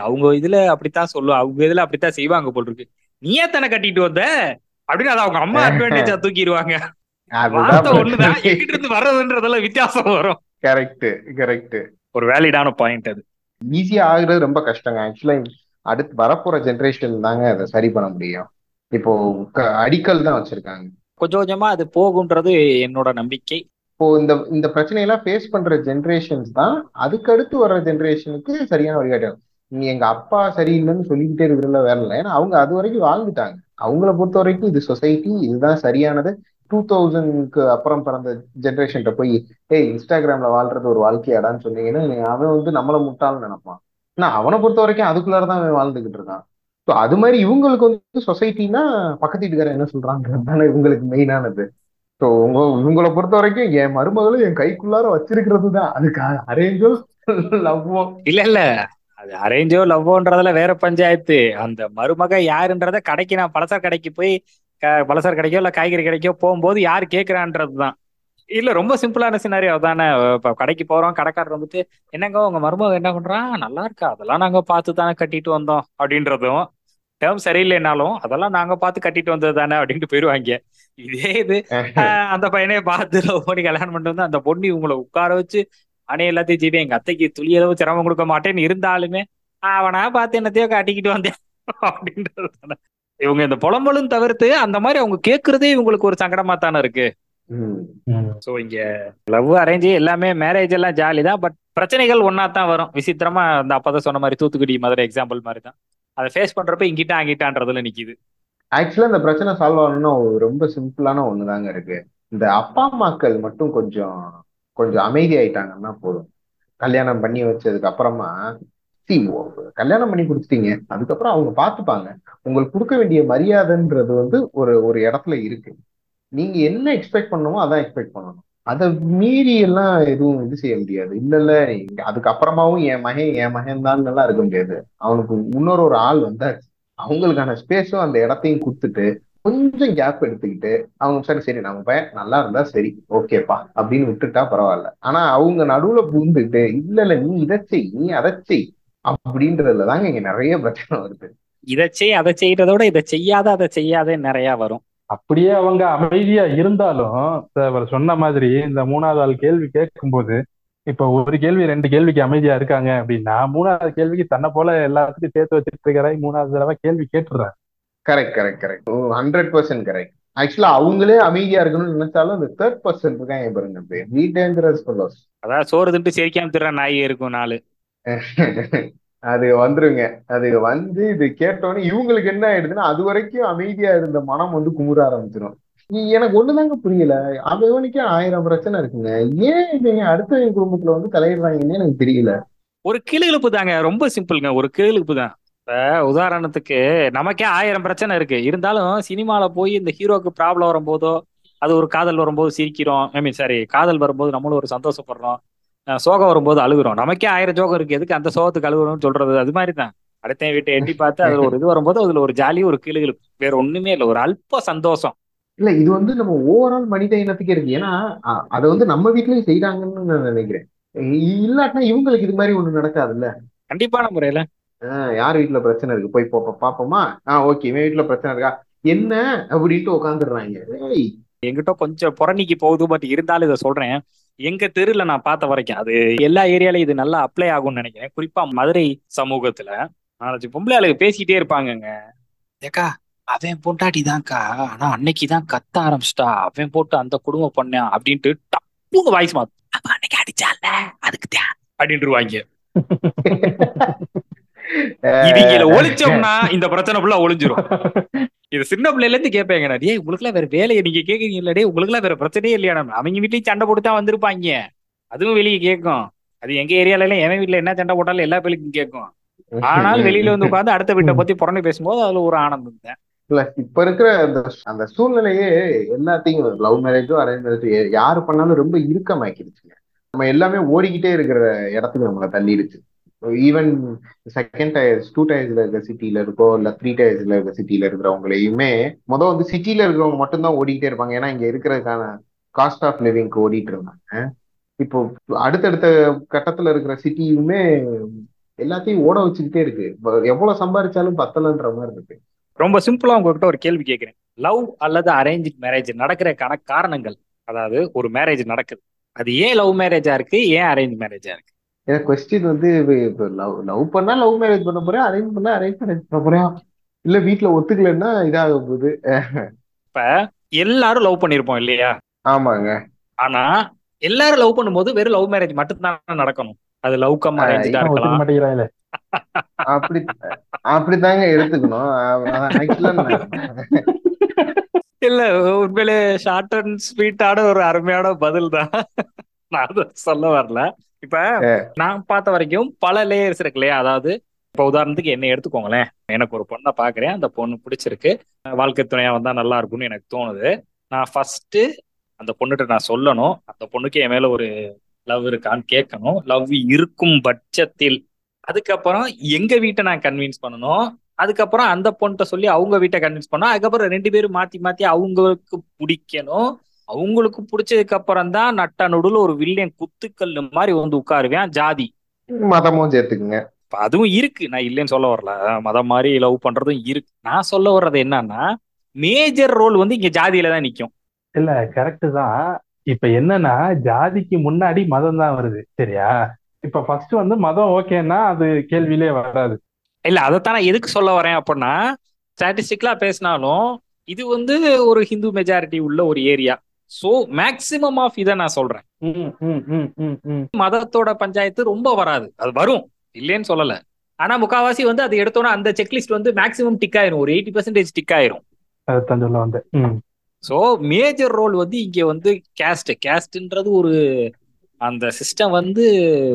அவங்க இதுல அப்படித்தான் சொல்லுவா அவங்க இதுல அப்படித்தான் செய்வாங்க போல் இருக்கு. நீயே தானே கட்டிட்டு வந்த? அப்படின்னு அதை அவங்க அம்மா அட்வான்டேஜா தூக்கிடுவாங்க. வார்த்தை ஒண்ணுதான். எங்கிட்ட இருந்து வர்றதுன்றதுல வித்தியாசம் வரும். கரெக்ட் கரெக்ட் ஒரு வேலிடான பாயிண்ட் அது. ஈஸியா ஆகுறது ரொம்ப கஷ்டங்க. ஆக்சுவலா அடுத்து வரப்போற ஜென்ரேஷன் தாங்க அதை சரி பண்ண முடியும். இப்போ அடிக்கல் தான் வச்சிருக்காங்க. கொஞ்சம் கொஞ்சமா அது போகுன்றது என்னோட நம்பிக்கை. இப்போ இந்த இந்த பிரச்சனையெல்லாம் ஃபேஸ் பண்ற ஜென்ரேஷன்ஸ் தான் அதுக்கு அடுத்து வர ஜென்ரேஷனுக்கு சரியான வழிகாட்டும் நீ எங்க அப்பா சரியில்லைன்னு சொல்லிக்கிட்டே இருக்கிறல வேலை இல்லை. ஏன்னா அவங்க அது வரைக்கும் வாழ்ந்துட்டாங்க. அவங்கள பொறுத்த வரைக்கும் இது சொசைட்டி இதுதான் சரியானது. டூ தௌசண்ட்க்கு அப்புறம் பிறந்த ஜென்ரேஷன்ட்ட போய் ஏய் இன்ஸ்டாகிராம்ல வாழ்றது ஒரு வாழ்க்கையாடான்னு சொன்னீங்கன்னா அவன் வந்து நம்மளை முட்டாள்னு நினைப்பான். ஆனா அவனை பொறுத்த வரைக்கும் அதுக்குள்ளாரதான் அவன் வாழ்ந்துகிட்டு இருக்கான். ஸோ அது மாதிரி இவங்களுக்கு வந்து சொசைட்டினா பக்கத்து வீட்டுக்காரன் என்ன சொல்றாங்கிறது இவங்களுக்கு மெயினானது ஸோ உங்க இவங்களை பொறுத்த வரைக்கும் என் மருமகளும் என் கைக்குள்ளார வச்சிருக்கிறது தான் அதுக்கு அரேஞ்சோ லவ்வோ இல்ல இல்ல. அது அரேஞ்சோ லவ்வோன்றதுல வேற பஞ்சாயத்து. அந்த மருமக யாருன்றத கடைக்கு நான் பலசர கடைக்கு போய் பலசர கடைக்கோ இல்ல காய்கறி கடைக்கோ போகும்போது யார் கேக்குறான்றதுதான். இல்ல ரொம்ப சிம்பிளான சினாரியோ அதானே. இப்ப கடைக்கு போறோம் கடைக்காரர் வந்துட்டு என்னங்க உங்க மருமக என்ன பண்றான் நல்லா இருக்கா? அதெல்லாம் நாங்க பார்த்து தானே கட்டிட்டு வந்தோம். அப்படின்றதும் டேர்ம் சரியில்லைனாலும் அதெல்லாம் நாங்க பார்த்து கட்டிட்டு வந்தது தானே அப்படின்ட்டு போயிருவாங்க. இதே இது ஆஹ். அந்த பையனே பார்த்து லவ் பண்ணி கல்யாணம் பண்ணிட்டு வந்து அந்த பொண்ணு இவங்களை உட்கார வச்சு அணை எல்லாத்தையும் ஜீவி எங்க அத்தைக்கு துளி அளவு சிரமம் கொடுக்க மாட்டேன்னு இருந்தாலுமே அவனா பார்த்து என்னத்தையோ காட்டிக்கிட்டு வந்தேன். அப்படின்றது. இவங்க இந்த புலம்பலும் தவிர்த்து அந்த மாதிரி அவங்க கேட்கறதே இவங்களுக்கு ஒரு சங்கடமா தானே இருக்கு. ஸோ இங்க லவ் அரேஞ்ச் எல்லாமே மேரேஜ் எல்லாம் ஜாலி தான். பட் பிரச்சனைகள் ஒன்னா தான் வரும். விசித்திரமா அந்த அப்பதான் சொன்ன மாதிரி தூத்துக்குடி மதுரை எக்ஸாம்பிள் மாதிரி தான் அதை ஃபேஸ் பண்றப்ப இங்கிட்ட அங்கிட்டான்றதுல நிக்குது. ஆக்சுவலா இந்த பிரச்சனை சால்வ் ஆகணும்னா ரொம்ப சிம்பிளான ஒண்ணுதாங்க இருக்கு. இந்த அப்பா அம்மாக்கள் மட்டும் கொஞ்சம் கொஞ்சம் அமைதி ஆயிட்டாங்கன்னா போதும். கல்யாணம் பண்ணி வச்சதுக்கு அப்புறமா கல்யாணம் பண்ணி கொடுத்துட்டீங்க. அதுக்கப்புறம் அவங்க பார்த்துப்பாங்க உங்களுக்கு கொடுக்க வேண்டிய மரியாதைன்றது வந்து ஒரு ஒரு இடத்துல இருக்கு. நீங்க என்ன எக்ஸ்பெக்ட் பண்ணணுமோ அதான் எக்ஸ்பெக்ட் பண்ணணும். அதை மீறி எல்லாம் எதுவும் இது செய்ய முடியாது. இல்ல இல்ல அதுக்கப்புறமாவும் என் மகன் என் மகன் தான் எல்லாம் இருக்க முடியாது. அவனுக்கு இன்னொரு ஒரு ஆள் வந்தாச்சு. அவங்களுக்கான ஸ்பேஸும் அந்த இடத்தையும் கொடுத்துட்டு கொஞ்சம் கேப் எடுத்துக்கிட்டு அவங்க சரி சரி நம்ம பையன் நல்லா இருந்தா சரி ஓகேப்பா அப்படின்னு விட்டுட்டா பரவாயில்ல. ஆனா அவங்க நடுவுல புகுந்துட்டு இல்ல இல்ல நீ இதை செய் நீ அதை செய் அப்படின்றதுல தாங்க இங்க நிறைய பிரச்சனை வருது. இதை செய் அதை செய்யறத விட இதை செய்யாத அதை செய்யாத நிறைய வரும். அப்படியே அவங்க அமைதியா இருந்தாலும் அவர் சொன்ன மாதிரி இந்த மூணாவது ஆள் கேள்வி கேட்கும்போது இப்ப ஒரு கேள்வி ரெண்டு கேள்விக்கு அமைதியா இருக்காங்க அப்படின்னா மூணாவது கேள்விக்கு தன்னை போல எல்லாத்துக்கும் சேர்த்து வச்சிட்டு இருக்கிற மூணாவது தடவை கேள்வி கேட்டுறாரு correct correct correct hundred percent correct ஆக்சுவலா அவங்களே அமைதியா இருக்கணும்னு நினைச்சாலும் அந்த தேர்ட் பர்சன் இருக்காங்க பாருங்க பேர் வி டேஞ்சரஸ் ஃபெல்லோஸ் அதாவது சோறு தின்ட்டு சிரிக்காம திற நாய் இருக்கும் நாலு. அது வந்துருங்க. அது வந்து இது கேட்டோன்னே இவங்களுக்கு என்ன ஆயிடுதுன்னா அது வரைக்கும் அமைதியா இருந்த மனம் வந்து குமுற ஆரம்பிச்சிடும் எனக்கு ஒண்ணுதாங்க புரியல. அவனுக்கே ஆயிரம் பிரச்சனை இருக்குங்க. ஏன் இவங்க அடுத்தவங்க குடும்பத்துல வந்து தலையிடுறாங்கன்னு எனக்கு தெரியல. ஒரு கிளுகிழப்பு தாங்க ரொம்ப சிம்பிள்ங்க ஒரு கிளுகிழப்பு தான் இப்ப உதாரணத்துக்கு நமக்கே ஆயிரம் பிரச்சனை இருக்கு. இருந்தாலும் சினிமால போய் இந்த ஹீரோக்கு ப்ராப்ளம் வரும்போதோ அது ஒரு காதல் வரும்போது சிரிக்கிறோம். ஐ மீன் சாரி காதல் வரும்போது நம்மளும் ஒரு சந்தோஷப்படுறோம். சோகம் வரும்போது அழுகுறோம். நமக்கே ஆயிரம் ஜோகம் இருக்கு. எதுக்கு அந்த சோகத்துக்கு அழுகுறோம்னு சொல்றது? அது மாதிரி தான் அடுத்த வீட்டை எட்டி பார்த்து அதுல ஒரு இது வரும்போது அதுல ஒரு ஜாலி ஒரு கிளுகிழப்பு வேற ஒண்ணுமே இல்லை. ஒரு அல்ப சந்தோஷம். இல்ல இது வந்து நம்ம ஓவரால் மனித இனத்துக்கே இருக்கு. ஏன்னா அதை வந்து நம்ம வீட்லயும் செய்யறாங்கன்னு நான் நினைக்கிறேன். இல்லாட்டினா இவங்களுக்கு இது மாதிரி ஒண்ணு நடக்காதுல்ல? கண்டிப்பான முறையில. யார் வீட்ல பிரச்சனை இருக்கு? போய் பாப்போமா? ஆஹ் ஓகே இவன் வீட்ல பிரச்சனை இருக்கா? என்ன அப்படின்ட்டு உட்காந்துடுறாங்க ஏய். எங்கிட்ட கொஞ்சம் புறணிக்கு போகுது பட் இருந்தாலும் இதை சொல்றேன். எங்க தெருல நான் பார்த்த வரைக்கும் அது எல்லா ஏரியாலையும் இது நல்லா அப்ளை ஆகும்னு நினைக்கிறேன். குறிப்பா மதுரை சமூகத்துல நாலஞ்சு பொம்பளை ஆளுங்க பேசிக்கிட்டே இருப்பாங்கங்க. ஏக்கா அவன் பொண்டாட்டி தான்க்கா. ஆனா அன்னைக்கு தான் கத்த ஆரம்பிச்சிட்டா. அவன் போட்டு அந்த குடும்பம் பண்ணான் அப்படின்ட்டு டப்புன்னு வாய்ஸ் மாத்து. அவன் அன்னைக்கு அடிச்சால அதுக்கு தான். அப்படின்ட்டுருவாங்க இவங்கள ஒழிச்சோம்னா இந்த பிரச்சனை ஃபுல்லா ஒளிஞ்சிரும். இது சின்ன பிள்ளைல இருந்து கேட்பேங்க டேய் உங்களுக்குலாம் வேற வேலையை நீங்க கேக்குறீங்களா டேய் உங்களுக்குலாம் வேற பிரச்சனையே இல்லையா அவங்க வீட்லயும் சண்டை போட்டு தான் வந்திருப்பாங்க. அதுவும் வெளியே கேட்கும். அது எங்க ஏரியால எல்லாம் எவன் வீட்ல என்ன சண்டை போட்டாலும் எல்லா பிள்ளைக்கும் கேட்கும். ஆனால் வெளியில வந்து உட்கார்ந்து அடுத்த வீட்டை பத்தி புறணி பேசும்போது அதுல ஒரு ஆனந்தம் தான். இல்ல இப்ப இருக்கிற அந்த அந்த சூழ்நிலையே எல்லாத்தையும் லவ் மேரேஜோ அரேஞ்ச் மேரேஜோ யாரு பண்ணாலும் ரொம்ப இறுக்கமாக்கிடுச்சுங்க. நம்ம எல்லாமே ஓடிக்கிட்டே இருக்கிற இடத்துக்கு நம்மளை தள்ளிடுச்சு. ஈவன் செகண்ட் டயர்ஸ் டூ டயர்ஸ்ல இருக்க சிட்டியில இருக்கோ இல்ல த்ரீ டயர்ஸ்ல இருக்க சிட்டியில இருக்கிறவங்களையுமே மொதல் வந்து சிட்டியில இருக்கிறவங்க மட்டும்தான் ஓடிக்கிட்டே இருப்பாங்க. ஏன்னா இங்க இருக்கிறதுக்கான காஸ்ட் ஆஃப் லிவிங்க்கு ஓடிட்டு இருந்தாங்க இப்போ அடுத்தடுத்த கட்டத்துல இருக்கிற சிட்டியுமே எல்லாத்தையும் ஓட வச்சுக்கிட்டே இருக்கு. எவ்வளவு சம்பாதிச்சாலும் பத்தலன்ற மாதிரி இருக்கு. ரொம்ப சிம்பிளா உங்ககிட்ட ஒரு கேள்வி கேட்கிறேன். லவ் அல்லது அரேஞ்ச் மேரேஜ் நடக்கிறதுக்கான காரணங்கள் அதாவது ஒரு மேரேஜ் நடக்குது. அது ஏன் லவ் மேரேஜா இருக்கு ஏன் அரேஞ்ச் மேரேஜா இருக்கு? எனக்கு கொஸ்டின் வந்து லவ் லவ் பண்ணா லவ் மேரேஜ் பண்ண போறேன் அரேஞ்ச் பண்ணா அரேஞ்ச் மேரேஜ் பண்ண போறேன் இல்ல வீட்ல ஒத்துக்கலைன்னா இதாக போகுது இப்ப எல்லாரும் லவ் பண்ணிருப்போம் இல்லையா? ஆமாங்க. ஆனா எல்லாரும் லவ் பண்ணும்போது வெறும் லவ் மேரேஜ் மட்டும் தான் நடக்கணும். அது லவ் கம் அரேஞ்சா ஒத்துக்க இருக்கலாம். மாட்டேங்கிறாங்களே. அப்படி அப்படித்தாங்க எடுத்துக்கணும். இல்ல உண்மையிலே ஷார்ட் அண்ட் ஸ்வீட்டான ஒரு அருமையான பதில் தான் நான் அதை சொல்ல வரல. இப்ப நான் பார்த்த வரைக்கும் பல லேயர்ஸ் இருக்கு இல்லையா அதாவது இப்ப உதாரணத்துக்கு என்ன எடுத்துக்கோங்களேன். எனக்கு ஒரு பொண்ணை பாக்குறேன் அந்த பொண்ணு பிடிச்சிருக்கு. வாழ்க்கை துணையா வந்தா நல்லா இருக்கும்னு எனக்கு தோணுது. நான் ஃபர்ஸ்ட் அந்த பொண்ணுகிட்ட நான் சொல்லணும். அந்த பொண்ணுக்கு என் மேல ஒரு லவ் இருக்கான்னு கேட்கணும். லவ் இருக்கும் பட்சத்தில். அதுக்கப்புறம் எங்க வீட்டை நான் கன்வின்ஸ் பண்ணணும்? அதுக்கப்புறம் அந்த பொண்ணுகிட்ட சொல்லி அவங்க வீட்டை கன்வின்ஸ் பண்ணோம் அதுக்கப்புறம் ரெண்டு பேரும் மாத்தி மாத்தி அவங்களுக்கு பிடிக்கணும். அவங்களுக்கு பிடிச்சதுக்கு அப்புறம் தான் நட்ட நடுவில் ஒரு வில்லியன் குத்துக்கல் மாதிரி வந்து உட்காருவேன் ஜாதி. மதமும் சேர்த்துக்குங்க. அதுவும் இருக்கு. நான் இல்லைன்னு சொல்ல வரல. மதம் மாதிரி லவ் பண்றதும் இருக்கு. நான் சொல்ல வர்றது என்னன்னா மேஜர் ரோல் வந்து இங்க ஜாதியில தான் நிக்கும். இல்ல கரெக்ட் தான். இப்ப என்னன்னா ஜாதிக்கு முன்னாடி மதம் தான் வருது. சரியா? இப்ப ஃபர்ஸ்ட் வந்து மதம் ஓகேன்னா அது கேள்வியிலே வராது. இல்ல அதைத்தான் நான் எதுக்கு சொல்ல வரேன் அப்படின்னா ஸ்டாட்டிஸ்டிக்கலா பேசினாலும் இது வந்து ஒரு ஹிந்து மெஜாரிட்டி உள்ள ஒரு ஏரியா சோ மேக்சிமம் ஆஃப் இதை நான் சொல்றேன். மதத்தோட பஞ்சாயத்து ரொம்ப வராது. அது வரும். இல்லைன்னு சொல்லல. ஆனா முக்காவாசி வந்து அது எடுத்தோன்னா அந்த செக்லிஸ்ட் வந்து மேக்ஸிமம் டிக் ஆயிரும். ஒரு எயிட்டி பர்சன்டேஜ் டிக் ஆயிரும். ஸோ மேஜர் ரோல் வந்து இங்க வந்து கேஸ்ட் கேஸ்ட்ன்றது ஒரு அந்த சிஸ்டம் வந்து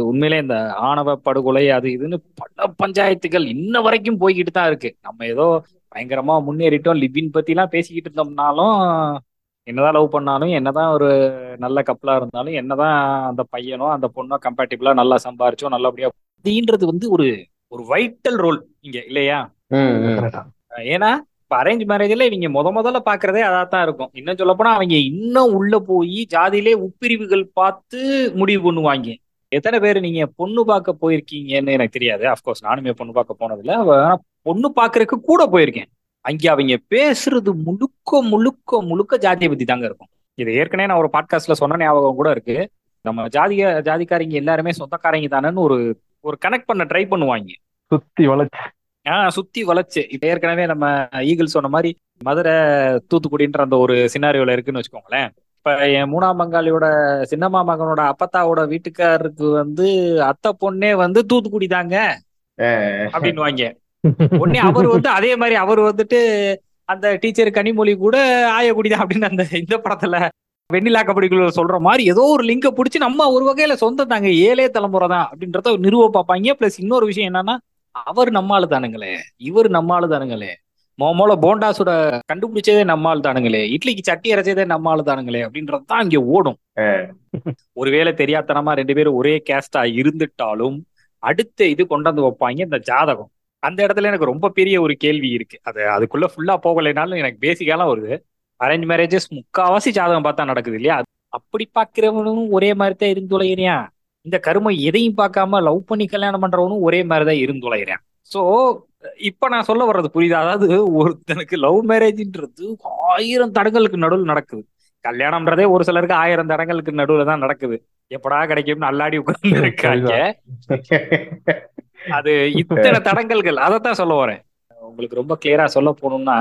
உண்மையிலே இந்த ஆணவ படுகொலை அது இதுன்னு பல பஞ்சாயத்துகள் இன்ன வரைக்கும் போய்கிட்டு தான் இருக்கு. நம்ம ஏதோ பயங்கரமா முன்னேறிட்டோம். லிபின் பத்தி எல்லாம் பேசிக்கிட்டு இருந்தோம்னாலும் என்னதான் லவ் பண்ணாலும் என்னதான் ஒரு நல்ல கப்பலா இருந்தாலும் என்னதான் அந்த பையனோ அந்த பொண்ணோ கம்பேட்டிபிளா நல்லா சம்பாரிச்சோ நல்லபடியா அப்படின்றது வந்து ஒரு ஒரு வைட்டல் ரோல் இங்க இல்லையா. ஏன்னா இப்ப அரேஞ்ச் மேரேஜ்ல இவங்க முத முதல்ல பாக்குறதே அதான் இருக்கும். இன்னும் சொல்ல போனா அவங்க இன்னும் உள்ள போய் ஜாதியிலே உட்பிரிவுகள் பார்த்து முடிவு பண்ணுவாங்க. எத்தனை பேர் நீங்க பொண்ணு பார்க்க போயிருக்கீங்கன்னு எனக்கு தெரியாது. அப்கோர்ஸ் நானுமே பொண்ணு பார்க்க போனதில்ல. ஆனா பொண்ணு பார்க்கறதுக்கு கூட போயிருக்கேன். அங்க அவங்க பேசுறது முழுக்க முழுக்க முழுக்க ஜாதியை பத்தி தாங்க இருக்கும். இது ஏற்கனவே நான் ஒரு பாட்காஸ்ட்ல சொன்ன ஞாபகம் கூட இருக்கு. நம்ம ஜாதிக ஜாதிக்காரங்க எல்லாருமே சொந்தக்காரங்க தானேன்னு ஒரு ஒரு கனெக்ட் பண்ண ட்ரை பண்ணுவாங்க. சுத்தி வளைச்சு. ஆஹ் சுத்தி வளைச்சு. இப்ப ஏற்கனவே நம்ம ஈகிள் சொன்ன மாதிரி மதுரை தூத்துக்குடின்ற அந்த ஒரு சினாரியோல இருக்குன்னு வச்சுக்கோங்களேன். இப்ப என் மூணாம் பங்காளியோட சின்னம்மா மகனோட அப்பத்தாவோட வீட்டுக்காரருக்கு வந்து அத்தை பொண்ணே வந்து தூத்துக்குடி தாங்க. அப்படின்னு வாங்க உடனே அவர் வந்து அதே மாதிரி அவர் வந்துட்டு அந்த டீச்சர் கனிமொழி கூட ஆயக்குடி தான் அப்படின்னு அந்த இந்த படத்துல வெண்ணிலா கபடிக்குள்ள சொல்ற மாதிரி ஏதோ ஒரு லிங்க பிடிச்சி நம்ம ஒரு வகையில சொந்தம் தாங்க ஏழே தலைமுறை தான் அப்படின்றத நிறுவ பார்ப்பாங்க பிளஸ் இன்னொரு விஷயம் என்னன்னா அவர் நம்மாளு தானுங்களே. இவர் நம்மாளு தானுங்களே. மோமோல போண்டாசோட கண்டுபிடிச்சதே நம்மாள் தானுங்களே. இட்லிக்கு சட்டி அரைச்சதே நம்மாள் தானுங்களே அப்படின்றது தான் இங்க ஓடும். ஒருவேளை தெரியாதனமா ரெண்டு பேரும் ஒரே கேஸ்டா இருந்துட்டாலும் அடுத்த இது கொண்டாந்து வைப்பாங்க இந்த ஜாதகம். அந்த இடத்துல எனக்கு ரொம்ப பெரிய ஒரு கேள்வி இருக்கு. அது அதுக்குள்ள ஃபுல்லா போகலைனாலும் எனக்கு பேசிக்காலாம் வருது அரேஞ்ச் மேரேஜஸ் முக்காவாசி ஜாதகம் பார்த்தா நடக்குது இல்லையா? அப்படி பாக்குறவனும் ஒரே மாதிரி தான் இந்த கருமை எதையும் பார்க்காம லவ் பண்ணி கல்யாணம் பண்றவனும் ஒரே மாதிரி தான் ஸோ இப்ப நான் சொல்ல வர்றது புரியுது? அதாவது ஒருத்தனுக்கு லவ் மேரேஜ்ன்றது ஆயிரம் தடங்களுக்கு நடுவில் நடக்குது. கல்யாணம்ன்றதே ஒரு சிலருக்கு ஆயிரம் தடங்களுக்கு நடுவில் தான் நடக்குது. எப்படா கிடைக்கும்னு அல்லாடி உட்கார்ந்து இருக்காங்க. அது இத்தனை தடங்கல்கள். அதைத்தான் சொல்ல வரேன் உங்களுக்கு ரொம்ப கிளியரா சொல்ல போகணும்னா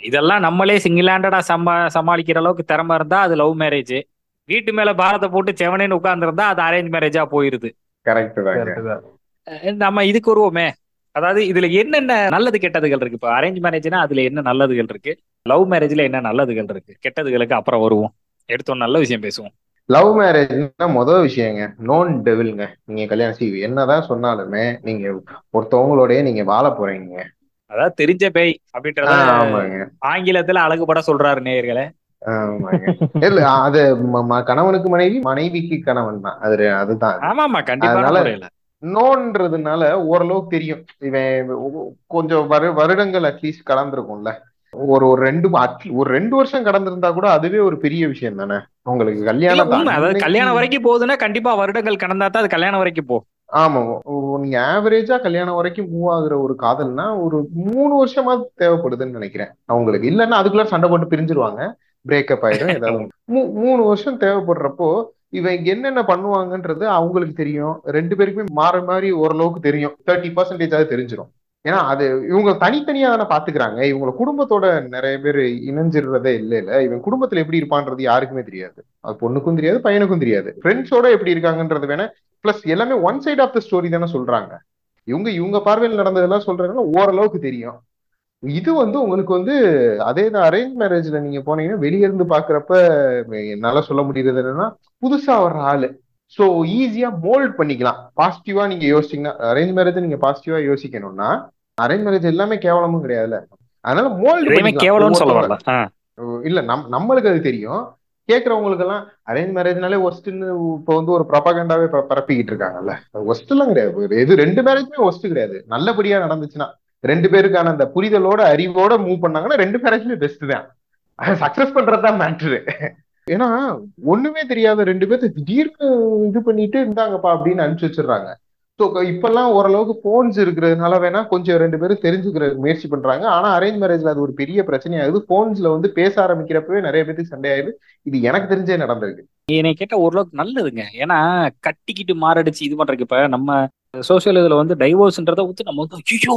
இதெல்லாம் நம்மளே சிங்கிள் ஹேண்டடா சமா சமாளிக்கிற அளவுக்கு திறமை இருந்தா அது லவ் மேரேஜ் வீட்டு மேல பாரத்தை போட்டு செவனேன்னு உட்கார்ந்துருந்தா அது அரேஞ்ச் மேரேஜா போயிருது. நம்ம இதுக்கு வருவோமே. அதாவது இதுல என்னென்ன நல்லது கெட்டதுகள் இருக்கு? இப்போ அரேஞ்ச் மேரேஜ்னா அதுல என்ன நல்லதுகள் இருக்கு? லவ் மேரேஜ்ல என்ன நல்லதுகள் இருக்கு? கெட்டதுகளுக்கு அப்புறம் வருவோம். எடுத்தோம் நல்ல விஷயம் பேசுவோம். லவ் மேரேஜ்னா முதல் விஷயங்க. நோன் டெவில்ங்க நீங்க கல்யாணம் செய்வி என்னதான் சொன்னாலுமே நீங்க ஒருத்தவங்களோடய நீங்க வாழ போறீங்க. அதாவது தெரிஞ்ச பேய் அப்படின்றத ஆமாங்க. ஆங்கிலத்துல அழகுபட சொல்றாரு நேயர்களே. ஆமாங்க. இல்ல அது கணவனுக்கு மனைவி மனைவிக்கு கணவன் தான். அது அதுதான் ஆமா ஆமா கண்டிப்பான அதனால- முறையில. நோன்றதுனால ஓரளவுக்கு தெரியும். இவன் கொஞ்சம் வரு வருடங்கள் அட்லீஸ்ட் கலந்துருக்கும்ல. ஒரு ஒரு ரெண்டு ஒரு ரெண்டு வருஷம் கடந்திருந்தா கூட அதுவே ஒரு பெரிய விஷயம் தானே? உங்களுக்கு கல்யாணம் அதாவது கல்யாணம் வரைக்கும் போகுதுன்னா கண்டிப்பா வருடங்கள் கடந்தா தான் அது கல்யாணம் வரைக்கும் போகும். ஆமா. நீங்க ஆவரேஜா கல்யாணம் வரைக்கும் மூவ் ஆகுற ஒரு காதல்னா ஒரு மூணு வருஷமா தேவைப்படுதுன்னு நினைக்கிறேன். அவங்களுக்கு இல்லைன்னா அதுக்குள்ள சண்டை போட்டு பிரிஞ்சிருவாங்க. பிரேக்கப் ஆயிடும் ஏதாவது மூணு வருஷம் தேவைப்படுறப்போ இவங்க என்னென்ன பண்ணுவாங்கன்றது அவங்களுக்கு தெரியும். ரெண்டு பேருக்குமே மாற மாதிரி ஓரளவுக்கு தெரியும். தேர்ட்டி பர்சன்டேஜாவது தெரிஞ்சிடும் ஏன்னா அது இவங்க தனித்தனியா தானே பாத்துக்கிறாங்க. இவங்க குடும்பத்தோட நிறைய பேர் இணைஞ்சிடுறதே இல்ல இல்ல இவன் குடும்பத்துல எப்படி இருப்பான்றது யாருக்குமே தெரியாது. அது பொண்ணுக்கும் தெரியாது பையனுக்கும் தெரியாது. ஃப்ரெண்ட்ஸோட எப்படி இருக்காங்கன்றது வேணா பிளஸ் எல்லாமே one side of the story தானே சொல்றாங்க. இவங்க இவங்க பார்வையில் நடந்ததெல்லாம் சொல்றாங்கன்னா ஓரளவுக்கு தெரியும். இது வந்து உங்களுக்கு வந்து அதே தான் அரேஞ்ச் மேரேஜ்ல நீங்க போனீங்கன்னா வெளிய இருந்து பாக்குறப்ப என்னால சொல்ல முடியுறது என்னன்னா புதுசா வர்ற ஆளு. ஸோ ஈஸியா மோல்ட் பண்ணிக்கலாம். பாசிட்டிவா நீங்க யோசிச்சீங்கன்னா அரேஞ்ச் மேரேஜ் நீங்க பாசிட்டிவா யோசிக்கணும்னா அரேஞ்ச் மேரேஜ் எல்லாமே கேவலமும் கிடையாதுல்ல. அதனால மோல்ட் கேவலம்னு சொல்ல வரல. இல்ல நம் நம்மளுக்கு அது தெரியும். கேட்கறவங்களுக்கு எல்லாம் அரேஞ்ச் மேரேஜ்னாலே ஒஸ்ட்னு இப்போ வந்து ஒரு ப்ரொபகண்டாவே பரப்பிக்கிட்டு இருக்காங்கல்ல. ஒஸ்ட் எல்லாம் கிடையாது. இது ரெண்டு மேரேஜ்மே ஒஸ்ட் கிடையாது. நல்லபடியா நடந்துச்சுன்னா ரெண்டு பேருக்கான அந்த புரிதலோட அறிவோட மூவ் பண்ணாங்கன்னா ரெண்டு மேரேஜ்மே பெஸ்ட் தான். சக்சஸ் பண்றதுதான் மேட்ரு ஏன்னா ஒண்ணுமே தெரியாத ரெண்டு பேர்த்து திடீர்னு இது பண்ணிட்டு இருந்தாங்கப்பா அப்படின்னு அனுப்பிச்சு வச்சிடுறாங்க. ஸோ இப்பெல்லாம் ஓரளவுக்கு போன்ஸ் இருக்கிறதுனால வேணா கொஞ்சம் ரெண்டு பேரும் தெரிஞ்சுக்கிற முயற்சி பண்றாங்க. ஆனா அரேஞ்ச் மேரேஜ்ல அது ஒரு பெரிய பிரச்சனையாகுது போன்ஸ்ல வந்து பேச ஆரம்பிக்கிறப்பவே நிறைய பேருக்கு சண்டையாகுது இது எனக்கு தெரிஞ்சே நடந்திருக்கு. என்னை கேட்ட ஓரளவுக்கு நல்லதுங்க. ஏன்னா கட்டிக்கிட்டு மாரடிச்சு இது பண்றதுக்கு இப்ப நம்ம சோசியல் இதுல வந்து டைவோர்ஸ்ன்றத வந்து நம்ம வந்து ஐயோ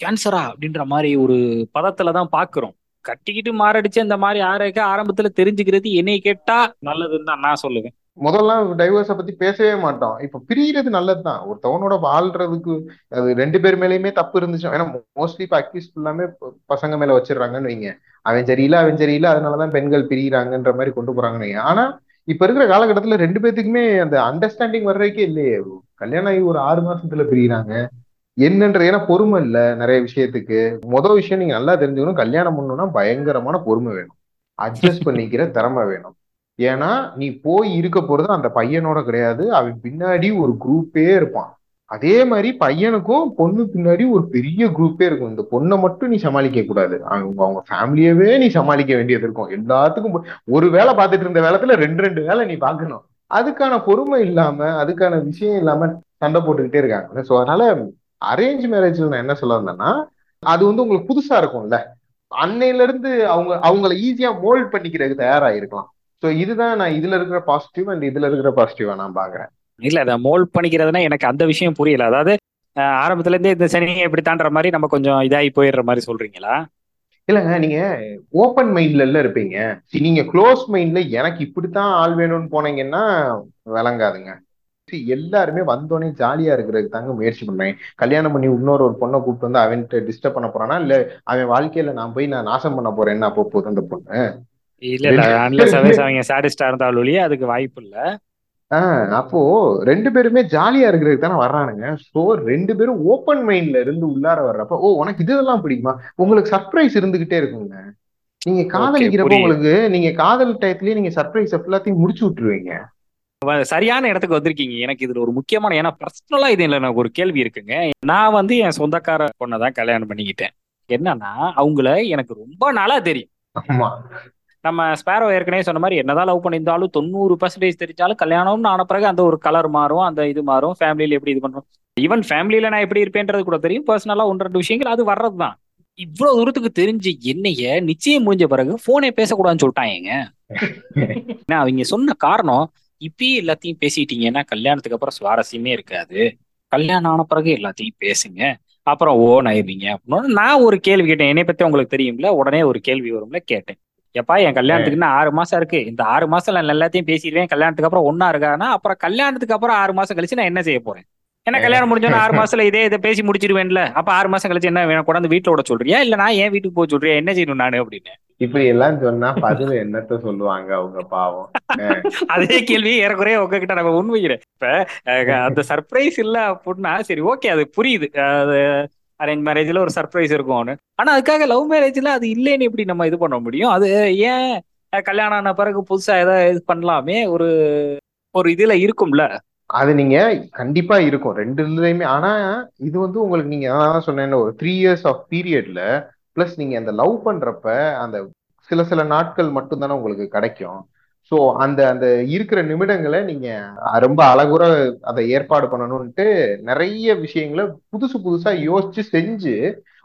கேன்சரா அப்படின்ற மாதிரி ஒரு பதத்துல தான் பாக்குறோம். கட்டிக்கிட்டு மாரடிச்சு அந்த மாதிரி ஆரோக்கிய ஆரம்பத்துல தெரிஞ்சுக்கிறது என்னை கேட்டா நல்லதுன்னு தான் நான் சொல்லுவேன். முதல்ல டைவர்ஸை பத்தி பேசவே மாட்டோம். இப்ப பிரியறது நல்லதுதான். ஒருத்தவனோட வாழ்றதுக்கு அது ரெண்டு பேர் மேலயுமே தப்பு இருந்துச்சு ஏன்னா மோஸ்ட்லி இப்ப அக்யூஸ் ஃபுல்லாமே பசங்க மேல வச்சிடுறாங்கன்னு வைங்க. அவன் சரியில்லை அவன் சரியில்லை அதனாலதான் பெண்கள் பிரியிறாங்கன்ற மாதிரி கொண்டு போறாங்கன்னு வைங்க. ஆனா இப்ப இருக்கிற காலகட்டத்துல ரெண்டு பேத்துக்குமே அந்த அண்டர்ஸ்டாண்டிங் வர்றதுக்கே இல்லையே. கல்யாணம் ஆகி ஒரு ஆறு மாசத்துல பிரியிறாங்க. என்னன்ற ஏன்னா பொறுமை இல்ல நிறைய விஷயத்துக்கு. மொதல் விஷயம் நீங்க நல்லா தெரிஞ்சுக்கணும். கல்யாணம் பண்ணணும்னா பயங்கரமான பொறுமை வேணும். அட்ஜஸ்ட் பண்ணிக்கிற திறமை வேணும். ஏன்னா நீ போய் இருக்க போறது அந்த பையனோட கிடையாது. அவன் பின்னாடி ஒரு குரூப்பே இருப்பான். அதே மாதிரி பையனுக்கும் பொண்ணு பின்னாடி ஒரு பெரிய குரூப்பே இருக்கும். இந்த பொண்ணை மட்டும் நீ சமாளிக்க கூடாது. அவங்க அவங்க ஃபேமிலியவே நீ சமாளிக்க வேண்டியது இருக்கும். எல்லாத்துக்கும் ஒரு வேலை பார்த்துட்டு இருந்த வேலத்துல ரெண்டு ரெண்டு வேலை நீ பார்க்கணும். அதுக்கான பொறுமை இல்லாம அதுக்கான விஷயம் இல்லாம சண்டை போட்டுக்கிட்டே இருக்காங்க. ஸோ அதனால அரேஞ்ச் மேரேஜ்ல நான் என்ன சொல்ல வந்தேன்னா அது வந்து உங்களுக்கு புதுசா இருக்கும்ல. அன்னையில இருந்து அவங்க அவங்கள ஈஸியா மோல்ட் பண்ணிக்கிறதுக்கு தயாரா இருக்கலாம் ஸோ இதுதான் நான் இதுல இருக்கிற பாசிட்டிவ் அண்ட் இதுல இருக்கிற பாசிட்டிவா நான் பாக்குறேன் இல்ல அதை மோல்ட் பண்ணிக்கிறதுனா எனக்கு அந்த விஷயம் புரியல. அதாவது ஆரம்பத்துல இருந்தே இந்த சனி எப்படி தாண்டுற மாதிரி நம்ம கொஞ்சம் இதாகி போயிடுற மாதிரி சொல்றீங்களா? இல்லங்க நீங்க ஓப்பன் மைண்ட்ல எல்லாம் இருப்பீங்க. நீங்க க்ளோஸ் மைண்ட்ல எனக்கு இப்படித்தான் ஆள் வேணும்னு போனீங்கன்னா விளங்காதுங்க. எல்லாருமே வந்தோடனே ஜாலியா இருக்கிறதுக்கு தாங்க முயற்சி பண்றேன் கல்யாணம் பண்ணி இன்னொரு ஒரு பொண்ணை கூப்பிட்டு வந்து அவன்கிட்ட டிஸ்டர்ப் பண்ண போறானா? இல்ல அவன் வாழ்க்கையில நான் போய் நான் நாசம் பண்ண போறேன்னு அப்போ போதும் அந்த பொண்ணு. இல்ல இல்ல. அன்லஸ் அவங்க சாடிஸ்டா இருந்தாலும் ஒழிய அதுக்கு வாய்ப்பு இல்ல. அப்போ ரெண்டு பேருமே ஜாலியா இருக்கிறதுக்கு தானே வர்றானுங்க. ஸோ ரெண்டு பேரும் ஓப்பன் மைண்ட்ல இருந்து உள்ளார வர்றப்ப ஓ உனக்கு இதெல்லாம் பிடிக்குமா? உங்களுக்கு சர்ப்ரைஸ் இருந்துகிட்டே இருக்குங்க. நீங்க காதலிக்கிறப்ப உங்களுக்கு நீங்க காதல் டயத்துலயே நீங்க சர்ப்ரைஸ் எல்லாத்தையும் முடிச்சு விட்டுருவீங்க. சரியான இடத்துக்கு வந்திருக்கீங்க. எனக்கு இதுல ஒரு முக்கியமான ஏன்னா பர்சனலா இது இல்லை எனக்கு ஒரு கேள்வி இருக்குங்க. நான் வந்து என் சொந்தக்கார பொண்ணை தான் கல்யாணம் பண்ணிக்கிட்டேன். என்னன்னா அவங்கள எனக்கு ரொம்ப நாளா தெரியும். ஆமா. நம்ம ஸ்பேரோ ஏற்கனவே சொன்ன மாதிரி என்னதான் லவ் பண்ணியிருந்தாலும் தொண்ணூறு பர்சன்டேஜ் தெரிஞ்சாலும் கல்யாணம்னு ஆன பிறகு அந்த ஒரு கலர் மாறும் அந்த இது மாறும் ஃபேமிலியில எப்படி இது பண்றோம் ஈவன் ஃபேமிலியில நான் எப்படி இருப்பேன்றது கூட தெரியும். பர்சனலா ஒன்று ரெண்டு விஷயங்கள் அது வர்றது தான் இவ்வளவு தூரத்துக்கு தெரிஞ்ச என்னைய நிச்சயம் முடிஞ்ச பிறகு போனே பேசக்கூடாதுன்னு சொல்லிட்டாங்க ஏன்னா அவங்க சொன்ன காரணம் இப்பயே எல்லாத்தையும் பேசிட்டீங்கன்னா கல்யாணத்துக்கு அப்புறம் சுவாரஸ்யமே இருக்காது. கல்யாணம் ஆன பிறகு எல்லாத்தையும் பேசுங்க. அப்புறம் ஓன் ஆயிருவீங்க அப்படின்னு நான் ஒரு கேள்வி கேட்டேன். என்னை பத்தி உங்களுக்கு தெரியும்ல? உடனே ஒரு கேள்வி வரும்ல? கேட்டேன். எப்பா என் கல்யாணத்துக்கு இன்னும் ஆறு மாசம் இருக்கு. இந்த ஆறு மாசம் நான் எல்லாத்தையும் பேசிடுவேன். கல்யாணத்துக்கு அப்புறம் ஒன்னா இருக்கானா? அப்புறம் கல்யாணத்துக்கு அப்புறம் ஆறு மாசம் கழிச்சு நான் என்ன செய்ய போறேன்? ஏன்னா கல்யாணம் முடிஞ்சோன்னா ஆறு மாசத்துல இதே இதை பேசி முடிச்சிருவேன்ல அப்ப ஆறு மாசம் கழிச்சு என்ன வேணும்? கொண்டாந்து வீட்டுல விட சொல்றியா? இல்ல நான் ஏன் வீட்டுக்கு போக சொல்றியா? என்ன செய்யணும் நானு அப்படின்னு. இப்படி எல்லாம் சொன்னா பதில் என்னத்த சொல்லுவாங்க அவங்க பாவம்? அதே கேள்வி ஏறக்குறைய உங்ககிட்ட நம்ம உண்மைகிறேன் இப்ப அந்த சர்ப்ரைஸ் இல்ல அப்படின்னா சரி ஓகே அது புரியுது. அது அரேஞ்ச் மேரேஜ்ல ஒரு சர்ப்ரைஸ் இருக்கும்னு ஆனா அதுக்காக லவ் மேரேஜ்ல அது இல்லைன்னு எப்படி நம்ம இது பண்ண முடியும்? அது ஏன் கல்யாணம் ஆன பிறகு புதுசா ஏதாவது இது பண்ணலாமே? ஒரு ஒரு இதுல இருக்கும்ல. அது நீங்க கண்டிப்பா இருக்கும். ரெண்டு இதுலயுமே ஆனா இது வந்து உங்களுக்கு நீங்க அதான் சொன்னேன் ஒரு த்ரீ இயர்ஸ் ஆஃப் பீரியட்ல பிளஸ் நீங்க அந்த லவ் பண்றப்ப அந்த சில சில நாட்கள் மட்டும் தானே உங்களுக்கு கிடைக்கும். ஸோ அந்த அந்த இருக்கிற நிமிடங்களை நீங்க ரொம்ப அழகுற அதை ஏற்பாடு பண்ணணும்ட்டு நிறைய விஷயங்களை புதுசு புதுசா யோசிச்சு செஞ்சு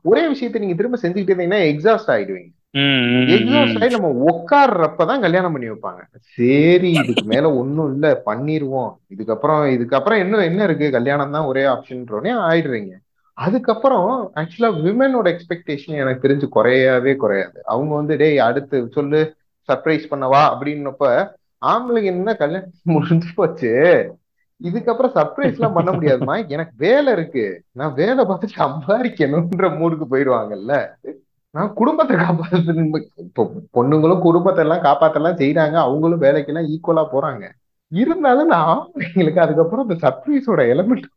ஒரே விஷயத்த நீங்க திரும்ப செஞ்சுக்கிட்டே இருந்தீங்கன்னா எக்ஸாஸ்ட் ஆயிடுவீங்க. எக்ஸாஸ்ட் ஆகி நம்ம உட்கார்றப்பதான் கல்யாணம் பண்ணி வைப்பாங்க. சரி இதுக்கு மேல ஒண்ணும் இல்ல பண்ணிருவோம். இதுக்கப்புறம் இதுக்கப்புறம் என்ன என்ன இருக்கு? கல்யாணம் தான் ஒரே ஆப்ஷன்றோடனே ஆயிடுறீங்க. அதுக்கப்புறம் ஆக்சுவலா விமனோட எக்ஸ்பெக்டேஷன் எனக்கு தெரிஞ்சு குறையவே குறையாது. அவங்க வந்து டேய் அடுத்து சொல்லு சர்ப்ரைஸ் பண்ணவா அப்படின்னப்ப ஆம்பளைங்க என்ன கல்யாணம் முடிஞ்சு போச்சு? இதுக்கப்புறம் சர்ப்ரைஸ் எல்லாம் பண்ண முடியாதுமா? எனக்கு வேலை இருக்கு. நான் வேலை பார்த்து சம்பாதிக்கணும்ன்ற மூடுக்கு போயிடுவாங்கல்ல. நான் குடும்பத்தை காப்பாத்து இப்போ பொண்ணுங்களும் குடும்பத்தை எல்லாம் காப்பாத்தெல்லாம் செய்யறாங்க அவங்களும் வேலைக்கெல்லாம் ஈக்குவலா போறாங்க. இருந்தாலும் நான் ஆம்பளைங்களுக்கு அதுக்கப்புறம் அந்த சர்ப்ரைஸோட எலமெண்ட்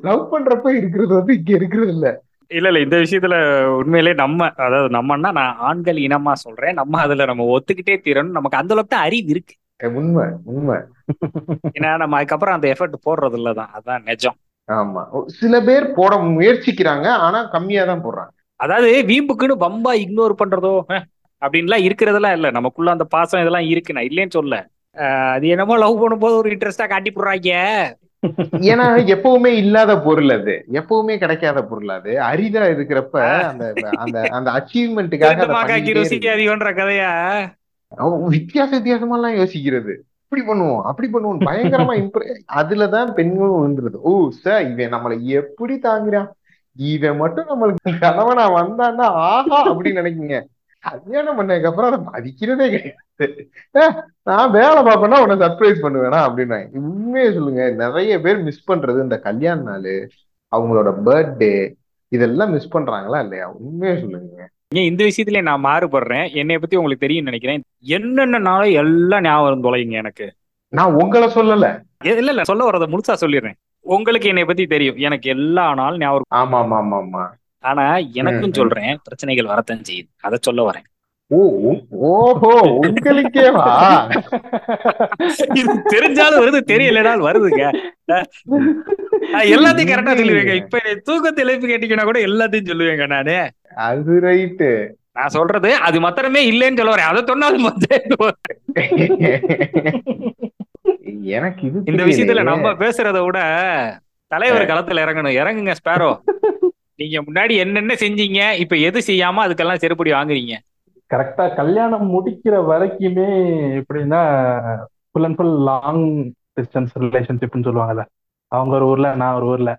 லவ் பண்றப்ப இருக்கிறது வந்து இங்க இருக்கிறது இல்லை. இல்ல இல்ல இந்த விஷயத்துல உண்மையிலே நம்ம அதாவது நம்மன்னா நான் ஆண்கள் இனமா சொல்றேன். நம்ம அதுல நம்ம ஒத்துக்கிட்டே தீரணும். நமக்கு அந்த அளவுக்கு அறிவு இருக்கு. உண்மை உண்மை. ஏன்னா நம்ம அதுக்கப்புறம் அந்த எஃபர்ட் போடுறது இல்லதான் அதான் நிஜம். ஆமா. சில பேர் போட முயற்சிக்கிறாங்க. ஆனா கம்மியா தான் போடுறாங்க. அதாவது வீம்புக்குன்னு பம்பா இக்னோர் பண்றதோ அப்படின்லாம் இருக்கிறதெல்லாம் இல்ல. நமக்குள்ள அந்த பாசம் இதெல்லாம் இருக்கு. நான் இல்லைன்னு சொல்ல அது என்னமோ லவ் பண்ணும்போது ஒரு இன்ட்ரெஸ்டா காட்டி போடுறாங்க ஏன்னா எப்பவுமே இல்லாத பொருள் அது. எப்பவுமே கிடைக்காத பொருள் அது. அரிதா இருக்கிறப்ப அந்த அந்த அந்த அச்சீவ்மெண்ட்டுக்காக கதையா? வித்தியாச வித்தியாசமா எல்லாம் யோசிக்கிறது. இப்படி பண்ணுவோம் அப்படி பண்ணுவோம் பயங்கரமா இம்ப்ரெ அதுலதான் பெண்களும் விழுந்துருது. ஓ சார் இவன் நம்மளை எப்படி தாங்குறான்? இவன் மட்டும் நம்மளுக்கு கணவனா வந்தான்னா ஆஹா! அப்படின்னு நினைக்குங்க. கல்யாணம் பண்ணதுக்கு அப்புறம் அதை மதிக்கிறதே கிடையாது. நான் வேலை பார்ப்பேன்னா உன்னை சர்ப்ரைஸ் பண்ணுவேனா அப்படின்னு உண்மையை சொல்லுங்க நிறைய பேர் மிஸ் பண்றது இந்த கல்யாண நாள் அவங்களோட பர்த்டே இதெல்லாம் மிஸ் பண்றாங்களா இல்லையா? உண்மையை சொல்லுங்க. ஏன் இந்த விஷயத்துல நான் மாறுபடுறேன். என்னைய பத்தி உங்களுக்கு தெரியும் நினைக்கிறேன். என்னென்ன நாளும் எல்லாம் ஞாபகம் தொலைங்க எனக்கு. நான் உங்களை சொல்லல. இல்ல இல்ல சொல்ல வரத முழுசா சொல்லிடுறேன். உங்களுக்கு என்னைய பத்தி தெரியும். எனக்கு எல்லா நாளும் ஞாபகம். ஆமா ஆமா ஆமா ஆமா ஆனா எனக்கும். சொல்றேன் பிரச்சனைகள் வரத்தான் செய்யுது. அதை சொல்ல வரேன். ஓஹோ உங்களுக்கேவா? இது தெரிஞ்சாலும் வருது தெரியலனாலும் வருதுங்க. நான் எல்லாத்தையும் கரெக்டா சொல்லுவேங்க. இப்ப தூக்கத்தை எழுப்பி கேட்டீங்கன்னா கூட எல்லாத்தையும் சொல்லுவேங்க நானு. அது ரைட்டு நான் சொல்றது அது மாத்திரமே இல்லைன்னு சொல்ல வரேன். அதை சொன்னாலும் எனக்கு இது இந்த விஷயத்துல. நம்ம பேசுறத விட தலைவர் களத்துல இறங்கணும். இறங்குங்க ஸ்பேரோ நீங்க முன்னாடி என்னென்ன செஞ்சீங்க இப்ப எது செய்யாம அதுக்கெல்லாம் செருப்படி வாங்குறீங்க? கரெக்டா கல்யாணம் முடிக்கிற வரைக்குமே எப்படின்னா full and full long distance ரிலேஷன்ஷிப்னு சொல்லுவாங்கல்ல. அவங்க ஒரு ஊர்ல நான் ஒரு ஊர்ல.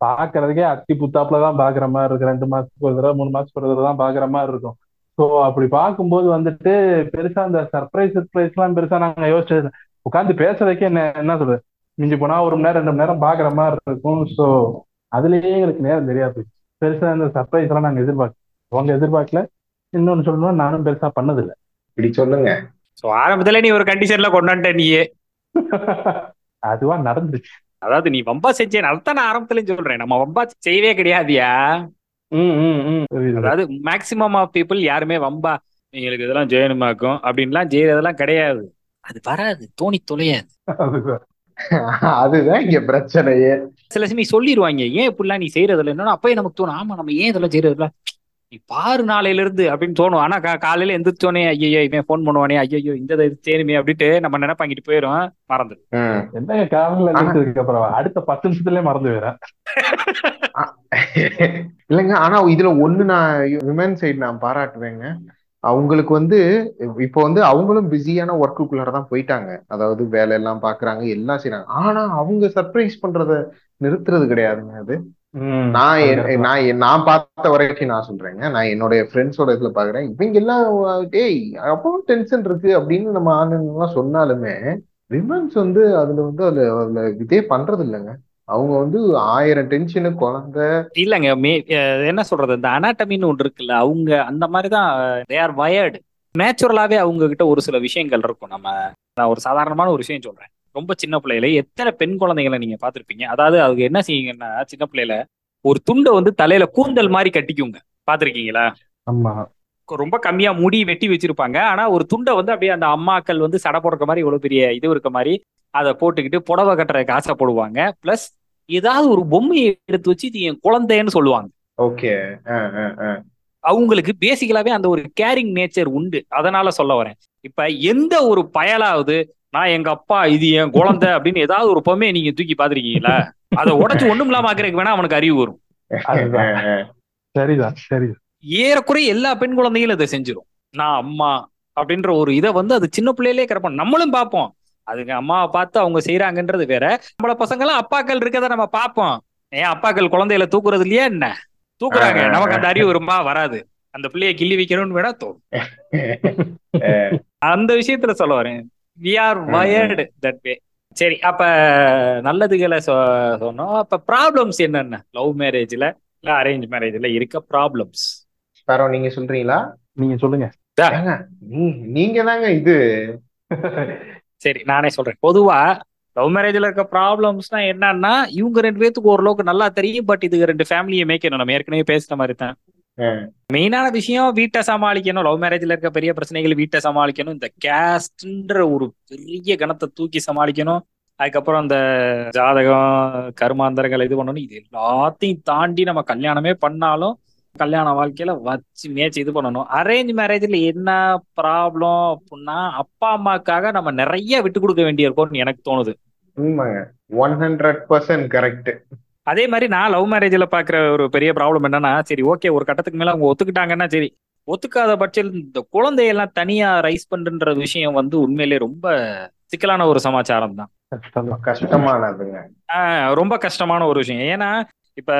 பாக்குறதுக்கே அத்தி புத்தாப்புல தான் பாக்குற மாதிரி இருக்கு ரெண்டு மாசத்துக்கு ஒரு தடவை மூணு மாசத்துக்கு ஒரு தடவை தான் பாக்குற மாதிரி இருக்கும். ஸோ அப்படி பார்க்கும்போது வந்துட்டு பெருசா அந்த சர்ப்ரைஸ் சர்ப்ரைஸ் எல்லாம் பெருசா நாங்க யோசிச்சது. உட்காந்து பேசுறதுக்கே என்ன என்ன சொல்றது? மிஞ்சி போனா ஒரு மணி நேரம் ரெண்டு மணி நேரம் பாக்குற மாதிரி இருக்கும். ஸோ அதுலயே எங்களுக்கு நேரம் தெரியாது. பெருசா அந்த சர்ப்ரைஸ் எல்லாம் நாங்க எதிர்பார்க்க அவங்க எதிர்பார்க்கல. இன்னொன்னு சொல்லணும் நானும் பெருசா பண்ணதில்லை. இப்படி சொல்லுங்க. சோ ஆரம்பத்துல நீ ஒரு கண்டிஷன்ல கொண்டாண்ட நீயே. அதுவா நடந்துச்சு. அதாவது நீ வம்பா செஞ்சேன் அதான் நான் ஆரம்பத்துல சொல்றேன். நம்ம வம்பா செய்யவே கிடையாதுயா? ம், ம், ம். புரியுது. அதாவது மேக்சிமம் ஆஃப் பீப்புள் யாருமே வம்பா எங்களுக்கு இதெல்லாம் ஜெயனுமாக்கும் அப்படின்லாம் செய்யறதெல்லாம் கிடையாது. அது வராது தோணி தொலையாது. அதுதான். இங்க பிரச்சனையே. சில சமயம் சொல்லிடுவாங்க ஏன் இப்படிலாம் நீ செய்யறதில்ல? என்னன்னா அப்பயே நமக்கு தோணும் ஆமா நம்ம ஏன் இதெல்லாம் செய்யறதில்ல? நீ பாரு நாளையில இருந்து அப்படின்னு தோணும். ஆனா கா- காலையில எந்திரிச்சோனே ஐயோ இவன் ஃபோன் பண்ணுவானே ஐயோ இந்த இது செய்யணுமே அப்படின்ட்டு நம்ம நினைப்பாங்கிட்டு போயிரும் மறந்து ம். என்னங்க காலையில ஆனா- எழுந்ததுக்கு அப்புறம்? அடுத்த பத்து நிமிஷத்துலயே மறந்து போயிடுறேன். இல்லைங்க ஆனா இதுல ஒண்ணு நான் விமன் சைடு நான் பாராட்டுவேங்க. அவங்களுக்கு வந்து இப்போ வந்து அவங்களும் பிஸியான ஒர்க்குக்குள்ளார தான் போயிட்டாங்க. அதாவது வேலை எல்லாம் பாக்குறாங்க எல்லாம் செய்றாங்க. ஆனா அவங்க சர்ப்ரைஸ் பண்றத நிறுத்துறது கிடையாதுங்க அது. நான். நான் நான் பார்த்த வரைக்கும் நான் சொல்றேங்க. நான் என்னுடைய ஃப்ரெண்ட்ஸோட இதுல பாக்குறேன். இவங்க எல்லாம் டேய் அப்பவும் டென்ஷன் இருக்கு அப்படின்னு நம்ம எல்லாம் சொன்னாலுமே விமன்ஸ் வந்து அதுல வந்து அதுல அதுல இதே பண்றது இல்லைங்க அவங்க வந்து ஆயிரம் டென்ஷனு குழந்தை. இல்லங்க மே என்ன சொல்றது இந்த அனாட்டமின்னு ஒன்று இருக்குல்ல அவங்க அந்த மாதிரி தான் தே ஆர் வயர்டு நேச்சுரலாவே அவங்க கிட்ட ஒரு சில விஷயங்கள் இருக்கும். நம்ம நான் ஒரு சாதாரணமான ஒரு விஷயம் சொல்றேன். ரொம்ப சின்ன பிள்ளையில எத்தனை பெண் குழந்தைகளை நீங்க பார்த்திருப்பீங்க? அதாவது அவங்க என்ன செய்யுங்கன்னா சின்ன பிள்ளையில ஒரு துண்டை வந்து தலையில கூந்தல் மாதிரி கட்டிக்குங்க. பார்த்திருக்கீங்களா? ஆமா. ரொம்ப கம்மியா முடி வெட்டி வச்சிருப்பாங்க. ஆனா ஒரு துண்டை வந்து அப்படியே அந்த அம்மாக்கள் வந்து சடை போடுற மாதிரி இவ்வளவு பெரிய இது இருக்க மாதிரி அதை போட்டுக்கிட்டு புடவை கட்டுறதுக்கு ஆசைப்படுவாங்க பிளஸ் ஏதாவது ஒரு பொம்மையை எடுத்து வச்சு இது என் குழந்தைன்னு சொல்லுவாங்க. ஓகே. அவங்களுக்கு பேசிக்கலாவே அந்த ஒரு கேரிங் நேச்சர் உண்டு. அதனால சொல்ல வரேன். இப்ப எந்த ஒரு பயலாவது நான் எங்க அப்பா இது என் குழந்தை அப்படின்னு ஏதாவது ஒரு பொம்மையை நீங்க தூக்கி பாத்திருக்கீங்களா அதை உடைச்சு ஒண்ணும் இல்லாம ஆக்குறதுக்கு வேணா அவனுக்கு அறிவு வரும். அதுதான். சரிதான் சரிதான். ஏறக்குறைய எல்லா பெண் குழந்தைகளும் இதை செஞ்சிரும். நான் அம்மா அப்படின்ற ஒரு இதை வந்து அது சின்ன பிள்ளையிலே கிடப்போம் நம்மளும் பார்ப்போம். அதுங்க அம்மாவை பார்த்து அவங்க செய்யறாங்கன்றது வேற. நம்மள பசங்க எல்லாம் அப்பாக்கள் இருக்கதை நம்ம பார்ப்போம். ஏன் அப்பாக்கள் குழந்தையில தூக்குறது இல்லையா என்ன? தூக்குறாங்க. நமக்கு அந்த அறிவு வருமா? வராது. அந்த பிள்ளைய கிள்ளி வைக்கணும்னு வேணா தோணும். அந்த விஷயத்துல சொல்ல வரேன். We are wired that way சரி அப்ப நல்லதுகளை சொ- சொன்னோம். அப்ப ப்ராப்ளம்ஸ் என்னென்ன? லவ் மேரேஜ்ல இல்ல அரேஞ்ச் மேரேஜ்ல இருக்க ப்ராப்ளம்ஸ் பரவ நீங்க சொல்றீங்களா? நீங்க சொல்லுங்க. நீங்க தாங்க இது. சரி நானே சொல்றேன். பொதுவா லவ் மேரேஜ்ல இருக்க ப்ராப்ளம்ஸ்னா என்னன்னா இவங்க ரெண்டு பேத்துக்கு ஓரளவுக்கு நல்லா தெரியும் பட் இதுக்கு ரெண்டு ஃபேமிலியை மேய்க்கணும் நம்ம ஏற்கனவே பேசின மாதிரி தான். மெயினான விஷயம் வீட்டை சமாளிக்கணும். லவ் மேரேஜ்ல இருக்க பெரிய பிரச்சனைகள் வீட்டை சமாளிக்கணும். இந்த கேஸ்ட்ன்ற ஒரு பெரிய கணத்தை தூக்கி சமாளிக்கணும். அதுக்கப்புறம் அந்த ஜாதகம் கருமாந்தரங்கள் இது பண்ணணும். இது எல்லாத்தையும் தாண்டி நம்ம கல்யாணமே பண்ணாலும் கல்யாண வாழ்க்கையில வச்சு மேய்ச்சி இது பண்ணணும். அரேஞ்ச் மேரேஜ்ல என்ன ப்ராப்ளம் அப்படின்னா அப்பா அம்மாக்காக நம்ம நிறைய விட்டு கொடுக்க வேண்டியிருக்கோம்னு எனக்கு தோணுது. உண்மைங்க. ஒன் ஹண்ட்ரட் பர்சன்ட் கரெக்ட் அதே மாதிரி நான் லவ் மேரேஜ்ல பாக்குற ஒரு பெரிய ப்ராப்ளம் என்னன்னா சரி ஓகே ஒரு கட்டத்துக்கு மேல அவங்க ஒத்துக்கிட்டாங்கன்னா சரி ஒத்துக்காத பட்சத்தில் இந்த குழந்தையெல்லாம் தனியா ரைஸ் பண்ற விஷயம் வந்து உண்மையிலே ரொம்ப சிக்கலான ஒரு சமாச்சாரம் தான் கஷ்டம் தான். கஷ்டமானதுங்க ரொம்ப கஷ்டமான ஒரு விஷயம். ஏன்னா இப்ப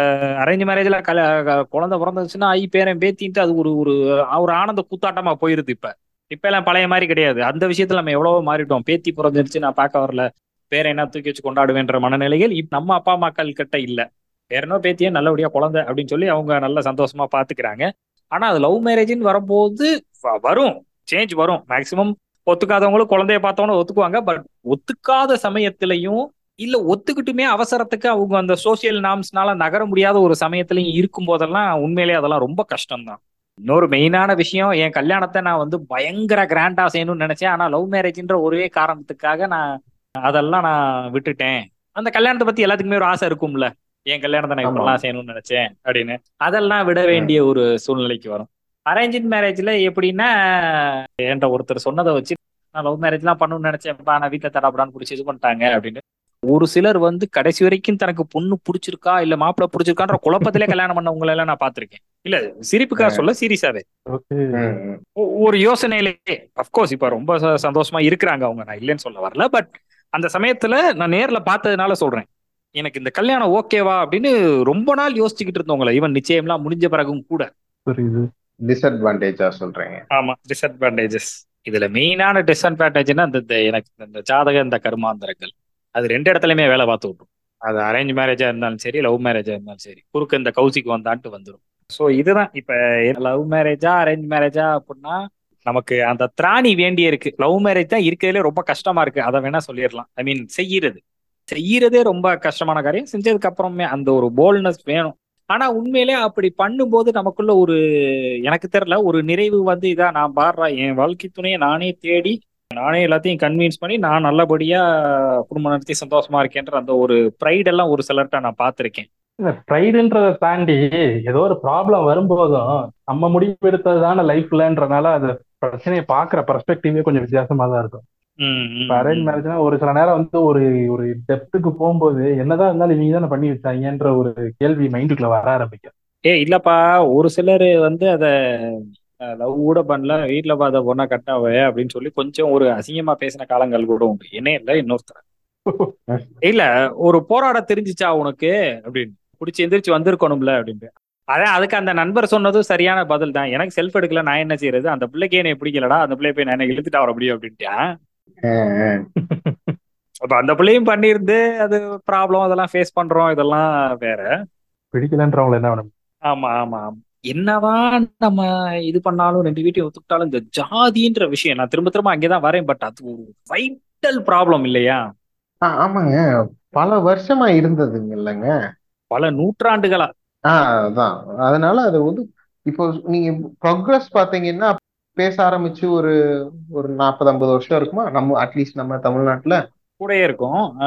அரேஞ்ச் மேரேஜ்ல கல க- குழந்தை பிறந்துச்சுன்னா ஐ பேரன் பேத்தின்ட்டு அது ஒரு ஒரு ஒரு ஆனந்த கூத்தாட்டமா போயிருது இப்ப. இப்ப எல்லாம் பழைய மாதிரி கிடையாது. அந்த விஷயத்துல நம்ம எவ்வளவோ மாறிட்டோம். பேத்தி பிறந்துருச்சு நான் பார்க்க வரல. பேரை என்ன தூக்கி வச்சு கொண்டாடுவேன்ற மனநிலைகள் இப்ப நம்ம அப்பா அம்மாக்கள் கிட்ட இல்ல. பேரனோ பேத்தியோ நல்லபடியா குழந்தை அப்படின்னு சொல்லி அவங்க நல்ல சந்தோஷமா பாத்துக்கிறாங்க. ஆனா அது லவ் மேரேஜ்னு வரும்போது வரும். சேஞ்ச் வரும். மேக்சிமம் ஒத்துக்காதவங்களும் குழந்தைய பார்த்தவங்களும் ஒத்துக்குவாங்க. பட் ஒத்துக்காத சமயத்திலையும் இல்ல ஒத்துக்கிட்டுமே அவசரத்துக்கு அவங்க அந்த சோசியல் நாம்ஸ்னால நகர முடியாத ஒரு சமயத்திலையும் இருக்கும் போதெல்லாம் உண்மையிலேயே அதெல்லாம் ரொம்ப கஷ்டம்தான். இன்னொரு மெயினான விஷயம் என் கல்யாணத்தை நான் வந்து பயங்கர கிராண்டா செய்யணும்னு நினைச்சேன். ஆனா லவ் மேரேஜ்ன்ற ஒரே காரணத்துக்காக நான் அதெல்லாம் நான் விட்டுட்டேன். அந்த கல்யாணத்தை பத்தி எல்லாத்துக்குமே ஒரு ஆசை இருக்கும்ல. என் கல்யாணத்தை நான். இப்பெல்லாம் செய்யணும்னு நினைச்சேன் அப்படின்னு. அதெல்லாம் விட வேண்டிய ஒரு சூழ்நிலைக்கு வரும். அரேஞ்ச் மேரேஜ்ல எப்படின்னா என்கிட்ட ஒருத்தர் சொன்னதை வச்சு நான் லவ் மேரேஜ்லாம் பண்ணணும்னு நினைச்சேன்ப்பா. நான் வீட்டுல தடாபடான்னு பிடிச்சி இது பண்ணிட்டாங்க அப்படின்னு. ஒரு சிலர் வந்து கடைசி வரைக்கும் தனக்கு பொண்ணு பிடிச்சிருக்கா இல்ல மாப்பிள்ளை பிடிச்சிருக்கான்ற குழப்பத்திலே கல்யாணம் பண்ணவங்களை எல்லாம் நான் பார்த்திருக்கேன். இல்ல சிரிப்புக்கா சொல்ல சீரியஸாவே ஒரு யோசனையிலேயே அப்கோர்ஸ் இப்ப ரொம்ப ச- சந்தோஷமா இருக்கிறாங்க அவங்க. நான் இல்லைன்னு சொல்ல வரல பட் அந்த சமயத்துல நான் நேர்ல பார்த்ததுனால சொல்றேன். எனக்கு இந்த கல்யாணம் ஓகேவா அப்படின்னு ரொம்ப நாள் யோசிச்சுக்கிட்டு இருந்தவங்கள ஈவன் நிச்சயம்லாம் முடிஞ்ச பிறகும் கூட. டிஸ்அட்வான்டேஜா சொல்றீங்க. ஆமா டிஸ்அட்வான்டேஜஸ் இதுல மெயினான டிஸ்அட்வான்டேஜ்னா இந்த எனக்கு இந்த ஜாதக இந்த கருமாந்தரங்கள். அது ரெண்டு இடத்துலயுமே வேலை பார்த்து விட்ரும் அது அரேஞ்ச் மேரேஜா இருந்தாலும் சரி லவ் மேரேஜா இருந்தாலும் சரி. குறுக்கு இந்த கௌசிக்கு வந்தான்ட்டு வந்துடும் ஸோ இதுதான். இப்ப லவ் மேரேஜா அரேஞ்ச் மேரேஜா அப்படின்னா நமக்கு அந்த திராணி வேண்டிய இருக்கு. லவ் மேரேஜ் தான் இருக்கிறதுலே ரொம்ப கஷ்டமா இருக்கு. அதை வேணா சொல்லிடலாம். ஐ மீன் செய்யறது. செய்யறதே ரொம்ப கஷ்டமான காரியம். செஞ்சதுக்கு அப்புறமே அந்த ஒரு போல்ட்னஸ் வேணும். ஆனா உண்மையிலே அப்படி பண்ணும்போது நமக்குள்ள ஒரு எனக்கு தெரியல ஒரு நிறைவு வந்து இதான். நான் பாடுறேன். என் வாழ்க்கை துணையை நானே தேடி நானே எல்லாத்தையும் கன்வின்ஸ் பண்ணி நான் நல்லபடியா குடும்பம் நடத்தி சந்தோஷமா இருக்கேன்ற அந்த ஒரு ப்ரைட் எல்லாம் ஒரு சிலர்கிட்ட நான் பார்த்திருக்கேன். இல்ல ப்ரைடுன்றதை தாண்டி ஏதோ ஒரு ப்ராப்ளம் வரும்போதும் நம்ம முடிவு எடுத்ததுதான லைஃப்லன்றனால அது பிரச்சனையை பாக்குற பெர்ஸ்பெக்டிவே கொஞ்சம் வித்தியாசமா தான் இருக்கும். அரேஞ்ச். மேரேஜ்னா ஒரு சில நேரம் வந்து ஒரு ஒரு டெப்த்துக்கு போகும்போது என்னதான் இருந்தாலும் இவங்க தானே பண்ணி வச்சாங்கன்ற ஒரு கேள்வி மைண்டுக்குள்ள வர ஆரம்பிக்கும். ஏ இல்லப்பா ஒரு சிலர் வந்து அத லவ் கூட பண்ணல வீட்டுல பார்த்த பொண்ணா கட்டாவே அப்படின்னு சொல்லி கொஞ்சம் ஒரு அசிங்கமா பேசின காலங்கள் கூட உண்டு. என்ன இல்ல இன்னொருத்தர். இல்ல ஒரு போராட தெரிஞ்சுச்சா உனக்கு? அப்படின்னு. பிடிச்சி எந்திரிச்சு வந்திருக்கணும்ல அப்படின்ட்டு. அதான் அதுக்கு அந்த நண்பர் சொன்னதும் சரியான பதில் தான். எனக்கு செல்ஃப் எடுக்கல நான் என்ன செய்யறது அந்த பிள்ளைக்கு என்னை பிடிக்கலடா? அந்த பிள்ளை போய் நான் என்ன இழுத்துட்டா வர முடியும் அப்படின்ட்டான் அப்ப அந்த பிள்ளையும் பண்ணியிருந்து அது ப்ராப்ளம் அதெல்லாம் ஃபேஸ் பண்றோம் இதெல்லாம் வேற. பிடிக்கலன்றவங்களை என்ன ஆமா ஆமா ஆமா. என்னதான் நம்ம இது பண்ணாலும் ரெண்டு வீட்டையும் ஒத்துக்கிட்டாலும் இந்த ஜாதின்ற விஷயம் நான் திரும்ப திரும்ப அங்கேதான் வரேன் பட் அது ஒரு வைட்டல் ப்ராப்ளம் இல்லையா? ஆமாங்க. பல வருஷமா இருந்ததுங்க இல்லைங்க? பல நூற்றாண்டுகளா? ஆஹ் அதான். அதனால அது வந்து இப்போ நீங்க ப்ரோக்ரஸ் பாத்தீங்கன்னா பேச ஆரம்பிச்சு ஒரு ஒரு நாற்பது ஐம்பது வருஷம் இருக்குமா? நம்ம அட்லீஸ்ட் நம்ம தமிழ்நாட்டுல. கூடயே இருக்கும்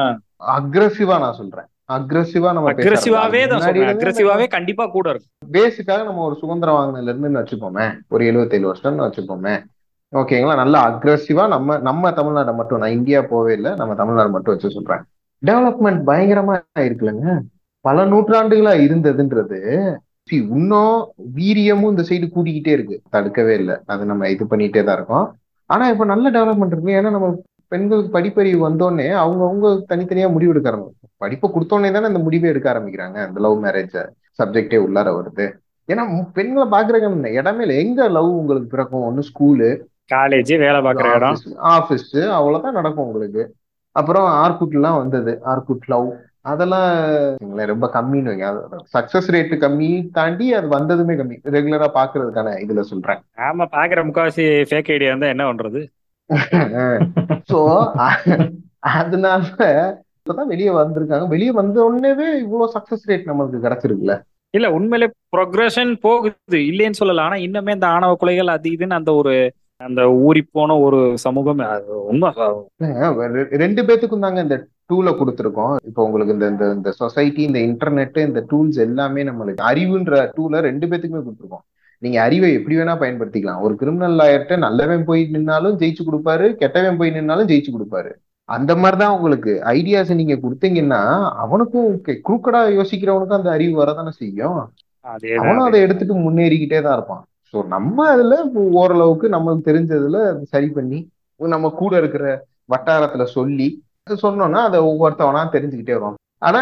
அக்ரெசிவா நான் சொல்றேன். அக்ரெசிவா நம்ம அக்ரெசிவாவே தான் அக்ரெசிவாவே கண்டிப்பா கூட இருக்கும். பேசிக்காக நம்ம ஒரு சுதந்திரம் வாங்கினதுல இருந்து வச்சுப்போமே ஒரு எழுபத்தேழு வருஷம்னு வச்சுப்போமே ஓகேங்களா நல்லா அக்ரெசிவா நம்ம நம்ம தமிழ்நாடு மட்டும் நான் இந்தியா போவே இல்லை நம்ம தமிழ்நாடு மட்டும் வச்சு சொல்றேன். டெவலப்மெண்ட் பயங்கரமா இருக்குல்லங்க பல நூற்றாண்டுகளா இருந்ததுன்றது. இன்னும் வீரியமும் இந்த சைடு கூட்டிக்கிட்டே இருக்கு. தடுக்கவே இல்லை. அது நம்ம இது பண்ணிட்டே தான் இருக்கோம். ஆனா இப்ப நல்ல டெவலப்மெண்ட் இருக்கு ஏன்னா நம்ம பெண்களுக்கு படிப்பறிவு வந்தோடனே அவங்க அவங்க தனித்தனியா முடிவு எடுக்க ஆரம்பிக்கும் படிப்பை கொடுத்தோடனே தானே இந்த முடிவே எடுக்க ஆரம்பிக்கிறாங்க. இந்த லவ் மேரேஜ் சப்ஜெக்டே உள்ளார வருது. ஏன்னா பெண்களை பாக்குறதுக்கு இடமே இல்லை. எங்க லவ் உங்களுக்கு பிறக்கும்? ஒன்னு ஸ்கூலு காலேஜ் வேலை பாக்குற இடம். ஆபீஸ் அவ்வளவுதான் நடக்கும் உங்களுக்கு. அப்புறம் ஆர்குட் எல்லாம் வந்தது. ஆர்குட் லவ் அதெல்லாம் ரொம்ப கம்மின்னு வைங்க. சக்சஸ் ரேட் கம்மி தாண்டி அது வந்ததுமே கம்மி. ரெகுலரா பாக்குறதுக்கான இதுல சொல்றேன். ஆமா பாக்குற முக்காவாசி ஃபேக் ஐடியா இருந்தா என்ன பண்றது? சோ அதனால இப்பதான் வெளியே வந்திருக்காங்க. வெளியே வந்த உடனேவே இவ்வளவு சக்சஸ் ரேட் நம்மளுக்கு கிடைச்சிருக்குல்ல? இல்ல உண்மையிலே ப்ரொக்ரஷன் போகுது. இல்லைன்னு சொல்லல. ஆனா இன்னுமே இந்த ஆணவ கொலைகள் அது இதுன்னு அந்த ஒரு அந்த ஊறி போன ஒரு சமூகம் உண்மை. ரெண்டு பேத்துக்கும் தாங்க இந்த டூலை கொடுத்துருக்கோம். இப்போ உங்களுக்கு இந்த இந்த இந்த சொசைட்டி இந்த இன்டர்நெட் இந்த டூல்ஸ் எல்லாமே நம்மளுக்கு அறிவுன்ற டூலை ரெண்டு பேத்துக்குமே கொடுத்துருக்கோம். நீங்க அறிவை எப்படி வேணா பயன்படுத்திக்கலாம். ஒரு கிரிமினல் லாயர்கிட்ட நல்லவன் போய் நின்னாலும் ஜெயிச்சு கொடுப்பாரு கெட்டவன் போய் நின்னாலும் ஜெயிச்சு கொடுப்பாரு. அந்த மாதிரிதான் உங்களுக்கு ஐடியாஸ் நீங்க கொடுத்தீங்கன்னா அவனுக்கும் குறுக்கடா யோசிக்கிறவனுக்கும் அந்த அறிவு வரதானே செய்யும். அவனும் அதை எடுத்துட்டு முன்னேறிக்கிட்டே தான் இருப்பான். ஸோ நம்ம அதுல ஓரளவுக்கு நம்மளுக்கு தெரிஞ்சதுல சரி பண்ணி நம்ம கூட இருக்கிற வட்டாரத்துல சொல்லி சொன்னோம்னா அதை ஒவ்வொருத்தவனா தெரிஞ்சுக்கிட்டே வருவான். ஆனா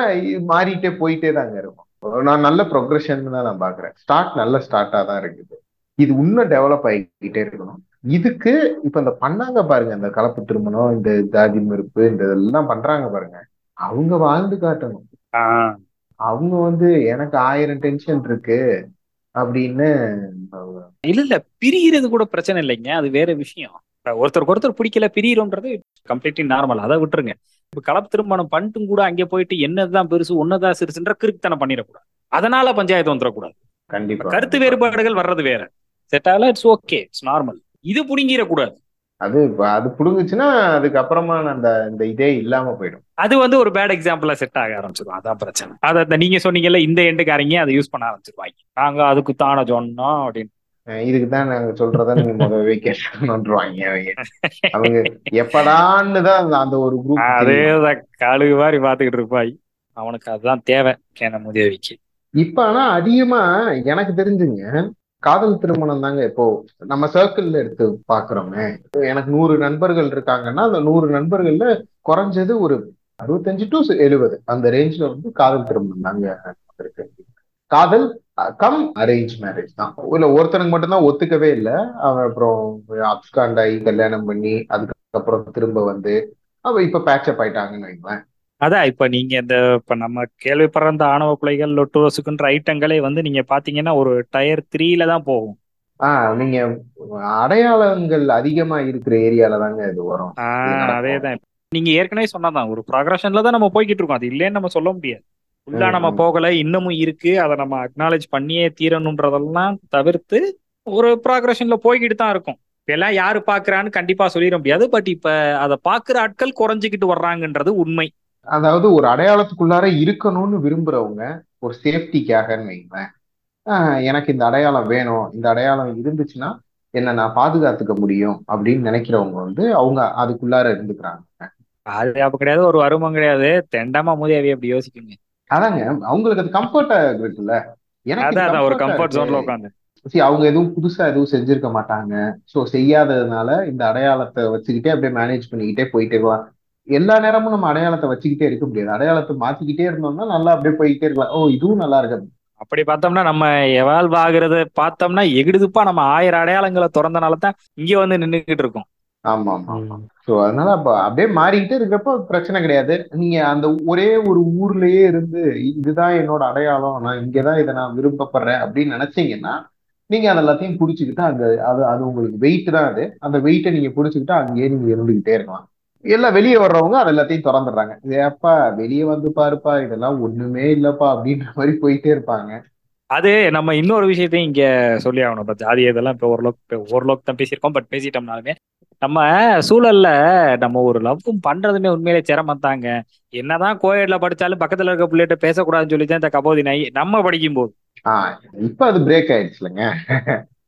மாறிட்டே போயிட்டே தாங்க இருக்கும். நான் நல்ல ப்ரொக்ரெஷன் தான் நான் பாக்குறேன். ஸ்டார்ட் நல்ல ஸ்டார்ட்டா தான் இருக்குது. இது இன்னும் டெவலப் ஆகிக்கிட்டே இருக்கணும். இதுக்கு இப்ப இந்த பண்ணாங்க பாருங்க இந்த கலப்பு திருமணம் இந்த ஜாதி மறுப்பு இந்த இதெல்லாம் பண்றாங்க பாருங்க. அவங்க வாழ்ந்து காட்டணும். அவங்க வந்து எனக்கு ஆயிரம் டென்ஷன் இருக்கு அப்படின்னு இல்ல இல்ல பிரிகிறது கூட பிரச்சனை இல்லைங்க. அது வேற விஷயம். ஒருத்தருக்கு ஒருத்தர் பிடிக்கல பிரியறோன்றது கம்ப்ளீட்லி நார்மல் அதை விட்டுருங்க. இப்ப கலப்பு திருமணம் பண்ணிட்டும் கூட அங்கே போயிட்டு என்னதான் பெருசு ஒன்னதான் சிறுசுன்ற கிறுக்குத்தனம் பண்ணிடக்கூடாது. அதனால பஞ்சாயத்து வந்துடக்கூடாது. கண்டிப்பா கருத்து வேறுபாடுகள் வர்றது வேற. செட் ஆகல இட்ஸ் ஓகே இட்ஸ் நார்மல் இது புடுங்கிடக்கூடாது. அது அது புடுங்குச்சுன்னா அதுக்கப்புறமா அந்த இந்த இதே இல்லாம போயிடும். அது வந்து ஒரு பேட் எக்ஸாம்பிளா செட் ஆக ஆரம்பிச்சிடும் அதான் பிரச்சனை. அதை நீங்க சொன்னீங்கல்ல இந்த எண்டுக்காரங்க அதை யூஸ் பண்ண ஆரம்பிச்சிருவாங்க. நாங்க அதுக்கு தானே சொன்னோம் அப்படின்னு. இதுக்கு தான் நாங்க சொல்றத நீங்க முதவே கேட்கணும்ன்றவாங்க அவங்க அவங்க எப்படான்னு தான் அந்த- ஒரு குரூப் அதேதான் கழுகு மாதிரி பாத்துக்கிட்டு இருப்பாய். அவனுக்கு அதுதான் தேவை கேன முதேவிக்கு இப்ப ஆனா அதிகமா எனக்கு தெரிஞ்சுங்க காதல் திருமணம் தாங்க இப்போ நம்ம சர்க்கிள்ல எடுத்து பாக்குறோமே எனக்கு நூறு நண்பர்கள் இருக்காங்கன்னா அந்த நூறு நண்பர்கள்ல குறைஞ்சது ஒரு அறுபத்தஞ்சு டு எழுபது அந்த ரேஞ்ச்ல வந்து காதல் திருமணம் தாங்க இருக்கு. காதல் கம் அரேஞ்ச் மேரேஜ் தான். இல்ல ஒருத்தனுக்கு மட்டும்தான் ஒத்துக்கவே இல்லை. அவன் அப்புறம் அப்ஸ்காண்ட் ஆகி கல்யாணம் பண்ணி அதுக்கப்புறம் திரும்ப வந்து அவ இப்ப பேட்சப் ஆயிட்டாங்கன்னு வைங்களேன். அதான் இப்ப நீங்க இந்த இப்ப நம்ம கேள்விப்படுற இந்த ஆணவ கொலைகள் லொட்டுரோசுக்குன்ற ஐட்டங்களே வந்து நீங்க பாத்தீங்கன்னா ஒரு டயர் த்ரீல தான் போகும். ஆஹ் நீங்க அடையாளங்கள் அதிகமா இருக்கிற ஏரியால தாங்க இது வரும். அதேதான். நீங்க ஏற்கனவே சொன்னதான் ஒரு ப்ரொக்ரஷன்ல தான் நம்ம போய்கிட்டு இருக்கோம். அது இல்லைன்னு நம்ம சொல்ல முடியாது. உள்ள நம்ம. போகல இன்னமும் இருக்கு. அதை நம்ம அக்னாலேஜ் பண்ணியே தீரணுன்றதெல்லாம் தவிர்த்து ஒரு ப்ராக்ரஷன்ல போய்கிட்டு தான் இருக்கும். எல்லாம் யாரு பாக்குறான்னு கண்டிப்பா சொல்லிட முடியாது. பட் இப்ப அதை பாக்குற ஆட்கள் குறைஞ்சிக்கிட்டு வர்றாங்கன்றது உண்மை. அதாவது ஒரு அடையாளத்துக்குள்ளார இருக்கணும்னு விரும்புறவங்க ஒரு சேஃப்டிக்காகன்னு வைங்களேன் எனக்கு இந்த அடையாளம் வேணும் இந்த அடையாளம் இருந்துச்சுன்னா என்ன நான் பாதுகாத்துக்க முடியும் அப்படின்னு நினைக்கிறவங்க வந்து அவங்க அதுக்குள்ளார இருந்துக்கிறாங்க. பாதுகாப்பு கிடையாது ஒரு வருமம் கிடையாது. தெண்டமா மூதியாவி அப்படி யோசிக்குங்க. அதாங்க அவங்களுக்கு அது கம்ஃபர்ட்டா இருக்குல்ல எனக்கு ஒரு கம்ஃபர்ட். ஜோன்ல உட்காந்து See, அவங்க எதுவும் புதுசா எதுவும் செஞ்சிருக்க மாட்டாங்க. சோ செய்யாததுனால இந்த அடையாளத்தை வச்சுக்கிட்டே அப்படியே மேனேஜ் பண்ணிக்கிட்டே போயிட்டே இருக்கலாம். எல்லா நேரமும் நம்ம அடையாளத்தை வச்சுக்கிட்டே இருக்க முடியாது. அடையாளத்தை மாத்திக்கிட்டே இருந்தோம்னா நல்லா அப்படியே போயிட்டே இருக்கலாம். ஓ இதுவும் நல்லா இருக்கு. அப்படி பார்த்தோம்னா நம்ம எவால்வ் ஆகுறத பார்த்தோம்னா எகிடுதுப்பா நம்ம ஆயிரம் அடையாளங்களை திறந்தனால தான் இங்க வந்து நின்னுகிட்டு இருக்கோம். ஆமா ஆமா சோ அதனால அப்ப அப்படியே மாறிக்கிட்டே இருக்கிறப்ப பிரச்சனை கிடையாது. நீங்க அந்த ஒரே ஒரு ஊர்லயே இருந்து இதுதான் என்னோட அடையாளம். நான் இங்கதான் இதை நான் விருப்பப்படுறேன் அப்படின்னு நினைச்சீங்கன்னா நீங்க அது எல்லாத்தையும் புடிச்சுக்கிட்டு அந்த அது அது உங்களுக்கு வெயிட் தான் அது. அந்த வெயிட்டை நீங்க புடிச்சுக்கிட்டு அங்கேயே நீங்க இருந்துகிட்டே இருக்கலாம். எல்லாம் வெளியே வர்றவங்க அது எல்லாத்தையும் திறந்துடுறாங்க. ஏப்பா வெளியே வந்து பாருப்பா இதெல்லாம் ஒண்ணுமே இல்லப்பா அப்படின்ற மாதிரி போயிட்டே இருப்பாங்க. அது நம்ம இன்னொரு விஷயத்தையும் இங்க சொல்லி ஆகணும். ஜாதி இதெல்லாம் இப்போ ஓரளவுக்கு ஓரளவுக்கு தான் பேசியிருக்கோம். பட் பேசிட்டோம்னாலுமே நம்ம சூழல்ல நம்ம ஒரு லவ்வும் பண்றதுமே உண்மையிலே சிரமம் தாங்க என்னதான் கோயட்ல படிச்சாலும் பக்கத்துல இருக்க பிள்ளைகிட்ட பேசக்கூடாதுன்னு சொல்லி தான் இந்த கபோதி நாய் நம்ம படிக்கும் போது இப்ப அது பிரேக் ஆயிடுச்சுலங்க.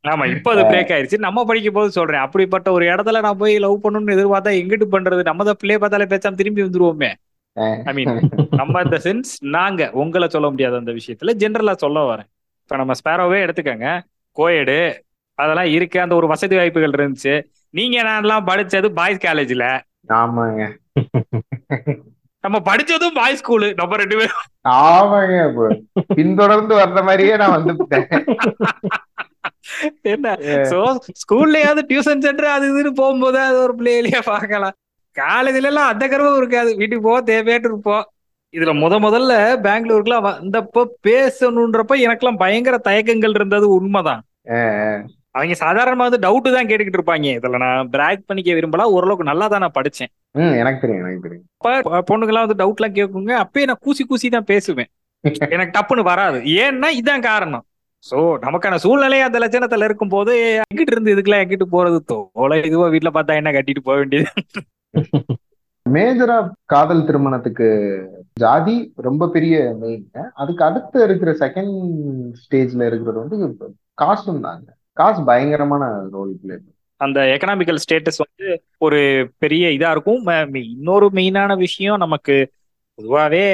ஆமா இப்ப அது பிரேக் ஆயிருச்சு நம்ம படிக்கும் போது சொல்றேன். அப்படிப்பட்ட ஒரு இடத்துல நான் போய் லவ் பண்ணணும்னு எதிர்பார்த்தா எங்கிட்டு பண்றது? நம்ம தான் பிள்ளைய பார்த்தாலே பேசாம திரும்பி வந்துருவோமே. ஐ மீன் நம்ம இந்த சென்ஸ் நாங்க உங்களை சொல்ல முடியாது அந்த விஷயத்துல ஜென்ரலா சொல்ல வரேன். இப்ப நம்ம ஸ்பேரோவே எடுத்துக்கோங்க. கோயடு அதெல்லாம் இருக்கு அந்த ஒரு வசதி வாய்ப்புகள் இருந்துச்சு. நீங்க நான்லாம் படிச்சது பாய்ஸ் காலேஜ்ல ஆமாங்க. நம்ம படிச்சதும் பாய்ஸ் ஸ்கூலு நம்ம ரெண்டு பேரும். ஆமாங்க பின்தொடர்ந்து வர்ற மாதிரியே நான் வந்துட்டேன். என்ன? சோ ஸ்கூல்லயாவது டியூஷன் சென்டர் அது இதுன்னு போகும்போது அது ஒரு பிள்ளையிலேயே பார்க்கலாம். காலேஜ்ல எல்லாம் அந்த கருவும் இருக்காது. வீட்டுக்கு போக தேவையாட்டு இருப்போம். இதுல முத முதல்ல பெங்களூருக்குலாம் வந்தப்போ பேசணுன்றப்ப எனக்கெல்லாம் பயங்கர தயக்கங்கள் இருந்தது உண்மைதான். அவங்க சாதாரணமா வந்து டவுட் தான் கேட்டுக்கிட்டு இருப்பாங்க. இதுல நான் பிராக் பண்ணிக்க விரும்பல ஓரளவுக்கு நல்லா தான் நான் படிச்சேன். எனக்கு தெரியும் எனக்கு தெரியும். அப்ப பொண்ணுங்கெல்லாம் வந்து டவுட் எல்லாம் கேட்குங்க அப்பயே நான் கூசி கூசி தான் பேசுவேன். எனக்கு டப்புன்னு வராது. ஏன்னா இதான் காரணம். சோ நமக்கான சூழ்நிலை அந்த லட்சணத்துல இருக்கும் போது எங்கிட்டு இருந்து இதுக்கெல்லாம் எங்கிட்டு போறது? தோலை இதுவோ வீட்டுல பார்த்தா என்ன கட்டிட்டு போக வேண்டியது? மேஜரா காதல் திருமணத்துக்கு ஜாதி ரொம்ப பெரிய மெயின் அதுக்கு அடுத்து இருக்கிற செகண்ட் ஸ்டேஜ்ல இருக்கிறது வந்து காசும் தாங்க. காசு பயங்கரமான ரோல் பிளே அந்த எக்கனாமிக்கல் ஸ்டேட்டஸ் வந்து ஒரு பெரிய இதா இருக்கும். இன்னொரு மெயினான விஷயம் நமக்கு பொதுவாவே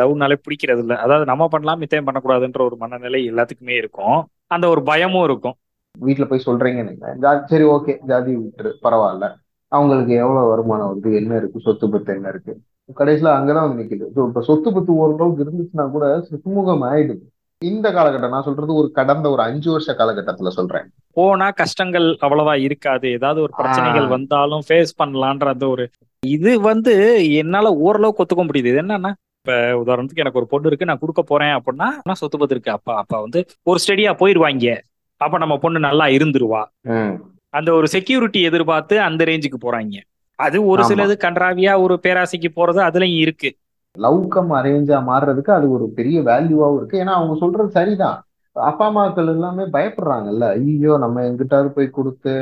லவ்னாலே பிடிக்கிறது இல்ல அதாவது நம்ம பண்ணலாம் மித்தம் பண்ணக்கூடாதுன்ற ஒரு மனநிலை எல்லாத்துக்குமே இருக்கும். அந்த ஒரு பயமும் இருக்கும். வீட்டுல போய் சொல்றீங்க நீங்க. சரி ஓகே ஜாதி விட்டுரு பரவாயில்ல. அவங்களுக்கு எவ்வளவு வருமானம் வருது என்ன இருக்கு சொத்து பத்து என்ன இருக்கு? கடைசியில அங்கதான் வந்து நிக்குது. இப்ப சொத்து பத்து ஓரளவுக்கு இருந்துச்சுன்னா கூட சுமூகம் ஆயிடுது. இந்த காலகட்டம் நான் சொல்றது ஒரு கடந்த ஒரு அஞ்சு வருஷ காலகட்டத்துல சொல்றேன். போனா கஷ்டங்கள் அவ்வளவா இருக்காது. ஏதாவது ஒரு பிரச்சனைகள். வந்தாலும் ஃபேஸ் பண்ணலான்ற அந்த ஒரு இது வந்து என்னால ஓரளவுக்கு ஒத்துக்க முடியுது. இது என்னன்னா இப்ப உதாரணத்துக்கு எனக்கு ஒரு பொண்ணு இருக்கு. நான் கொடுக்க போறேன் அப்படின்னா சொத்து பத்து இருக்கு? அப்பா அப்பா வந்து ஒரு ஸ்டெடியா போயிருவாங்க. அப்ப நம்ம பொண்ணு நல்லா இருந்துருவா. அந்த ஒரு செக்யூரிட்டி எதிர்பார்த்து அந்த ரேஞ்சுக்கு போறாங்க. அது ஒரு. சிலது கன்றாவியா ஒரு பேராசைக்கு போறது அதுலயும் இருக்கு. லவ் கம் அரேஞ்சா மாறுறதுக்கு அது ஒரு பெரிய வேல்யூவாகவும் இருக்கு. ஏன்னா அவங்க சொல்றது சரிதான். அப்பா அம்மாக்கள் எல்லாமே பயப்படுறாங்கல்ல. ஐயோ நம்ம எங்கிட்டாவது போய் கொடுத்து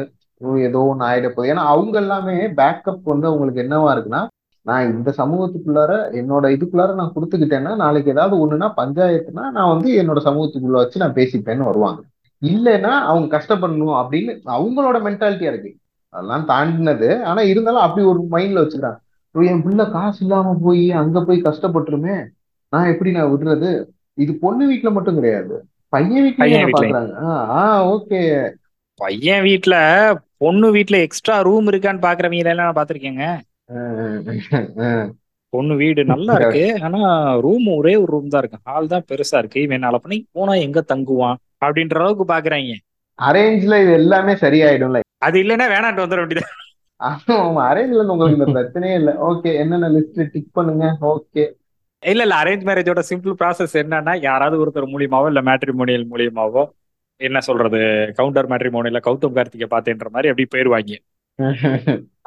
ஏதோ ஒன்று ஆயிட போகுது. ஏன்னா அவங்க எல்லாமே பேக்கப் வந்து அவங்களுக்கு என்னவா இருக்குன்னா நான் இந்த சமூகத்துக்குள்ளார என்னோட இதுக்குள்ளார நான் கொடுத்துக்கிட்டேன்னா நாளைக்கு ஏதாவது ஒண்ணுன்னா பஞ்சாயத்துனா நான் வந்து என்னோட சமூகத்துக்குள்ள வச்சு நான் பேசிப்பேன்னு வருவாங்க. இல்லைன்னா அவங்க கஷ்டப்படணும் அப்படின்னு அவங்களோட மென்டாலிட்டியா இருக்கு. அதெல்லாம் தாண்டினது. ஆனா இருந்தாலும் அப்படி ஒரு மைண்ட்ல வச்சுக்கிறாங்க. என் பிள்ளை காசு இல்லாம போய் அங்க போய் கஷ்டப்பட்டுருமே நான் எப்படி நான் விடுறது? இது பொண்ணு வீட்டுல மட்டும் கிடையாது. பையன் வீட்லயும் வீட்லயும். பாக்குறாங்க. ஆ ஓகே. பையன் வீட்ல பொண்ணு வீட்ல எக்ஸ்ட்ரா ரூம் இருக்கான்னு பாக்குறவங்க எல்லாம் நான் பாத்திருக்கேங்க பொண்ணு வீடு நல்லா இருக்கு. ஆனா ரூம் ஒரே ஒரு ரூம் தான் இருக்கு. ஹால் தான் பெருசா இருக்கு. இவன் நாளை பண்ணி போனா எங்க தங்குவான் அப்படின்ற அளவுக்கு பாக்குறாங்க. அரேஞ்ச்ல இது எல்லாமே சரியாயிடும்ல. அது இல்லைன்னா வேணாட்டு வந்துட வேண்டியது அரேஞ்ச்ல உங்களுக்கு இந்த பிரச்சனையே இல்ல. ஓகே என்னென்ன லிஸ்ட் டிக் பண்ணுங்க? ஓகே இல்ல இல்ல அரேஞ்ச் மேரேஜோட சிம்பிள் ப்ராசஸ் என்னன்னா யாராவது ஒருத்தர் மூலியமாவோ இல்ல மேட்ரிமோனியல் மூலியமாவோ என்ன சொல்றது கவுண்டர் மேட்ரிமோனியல கௌதம் கார்த்திகை பார்த்தேன்ற மாதிரி அப்படி போயிருவாங்க.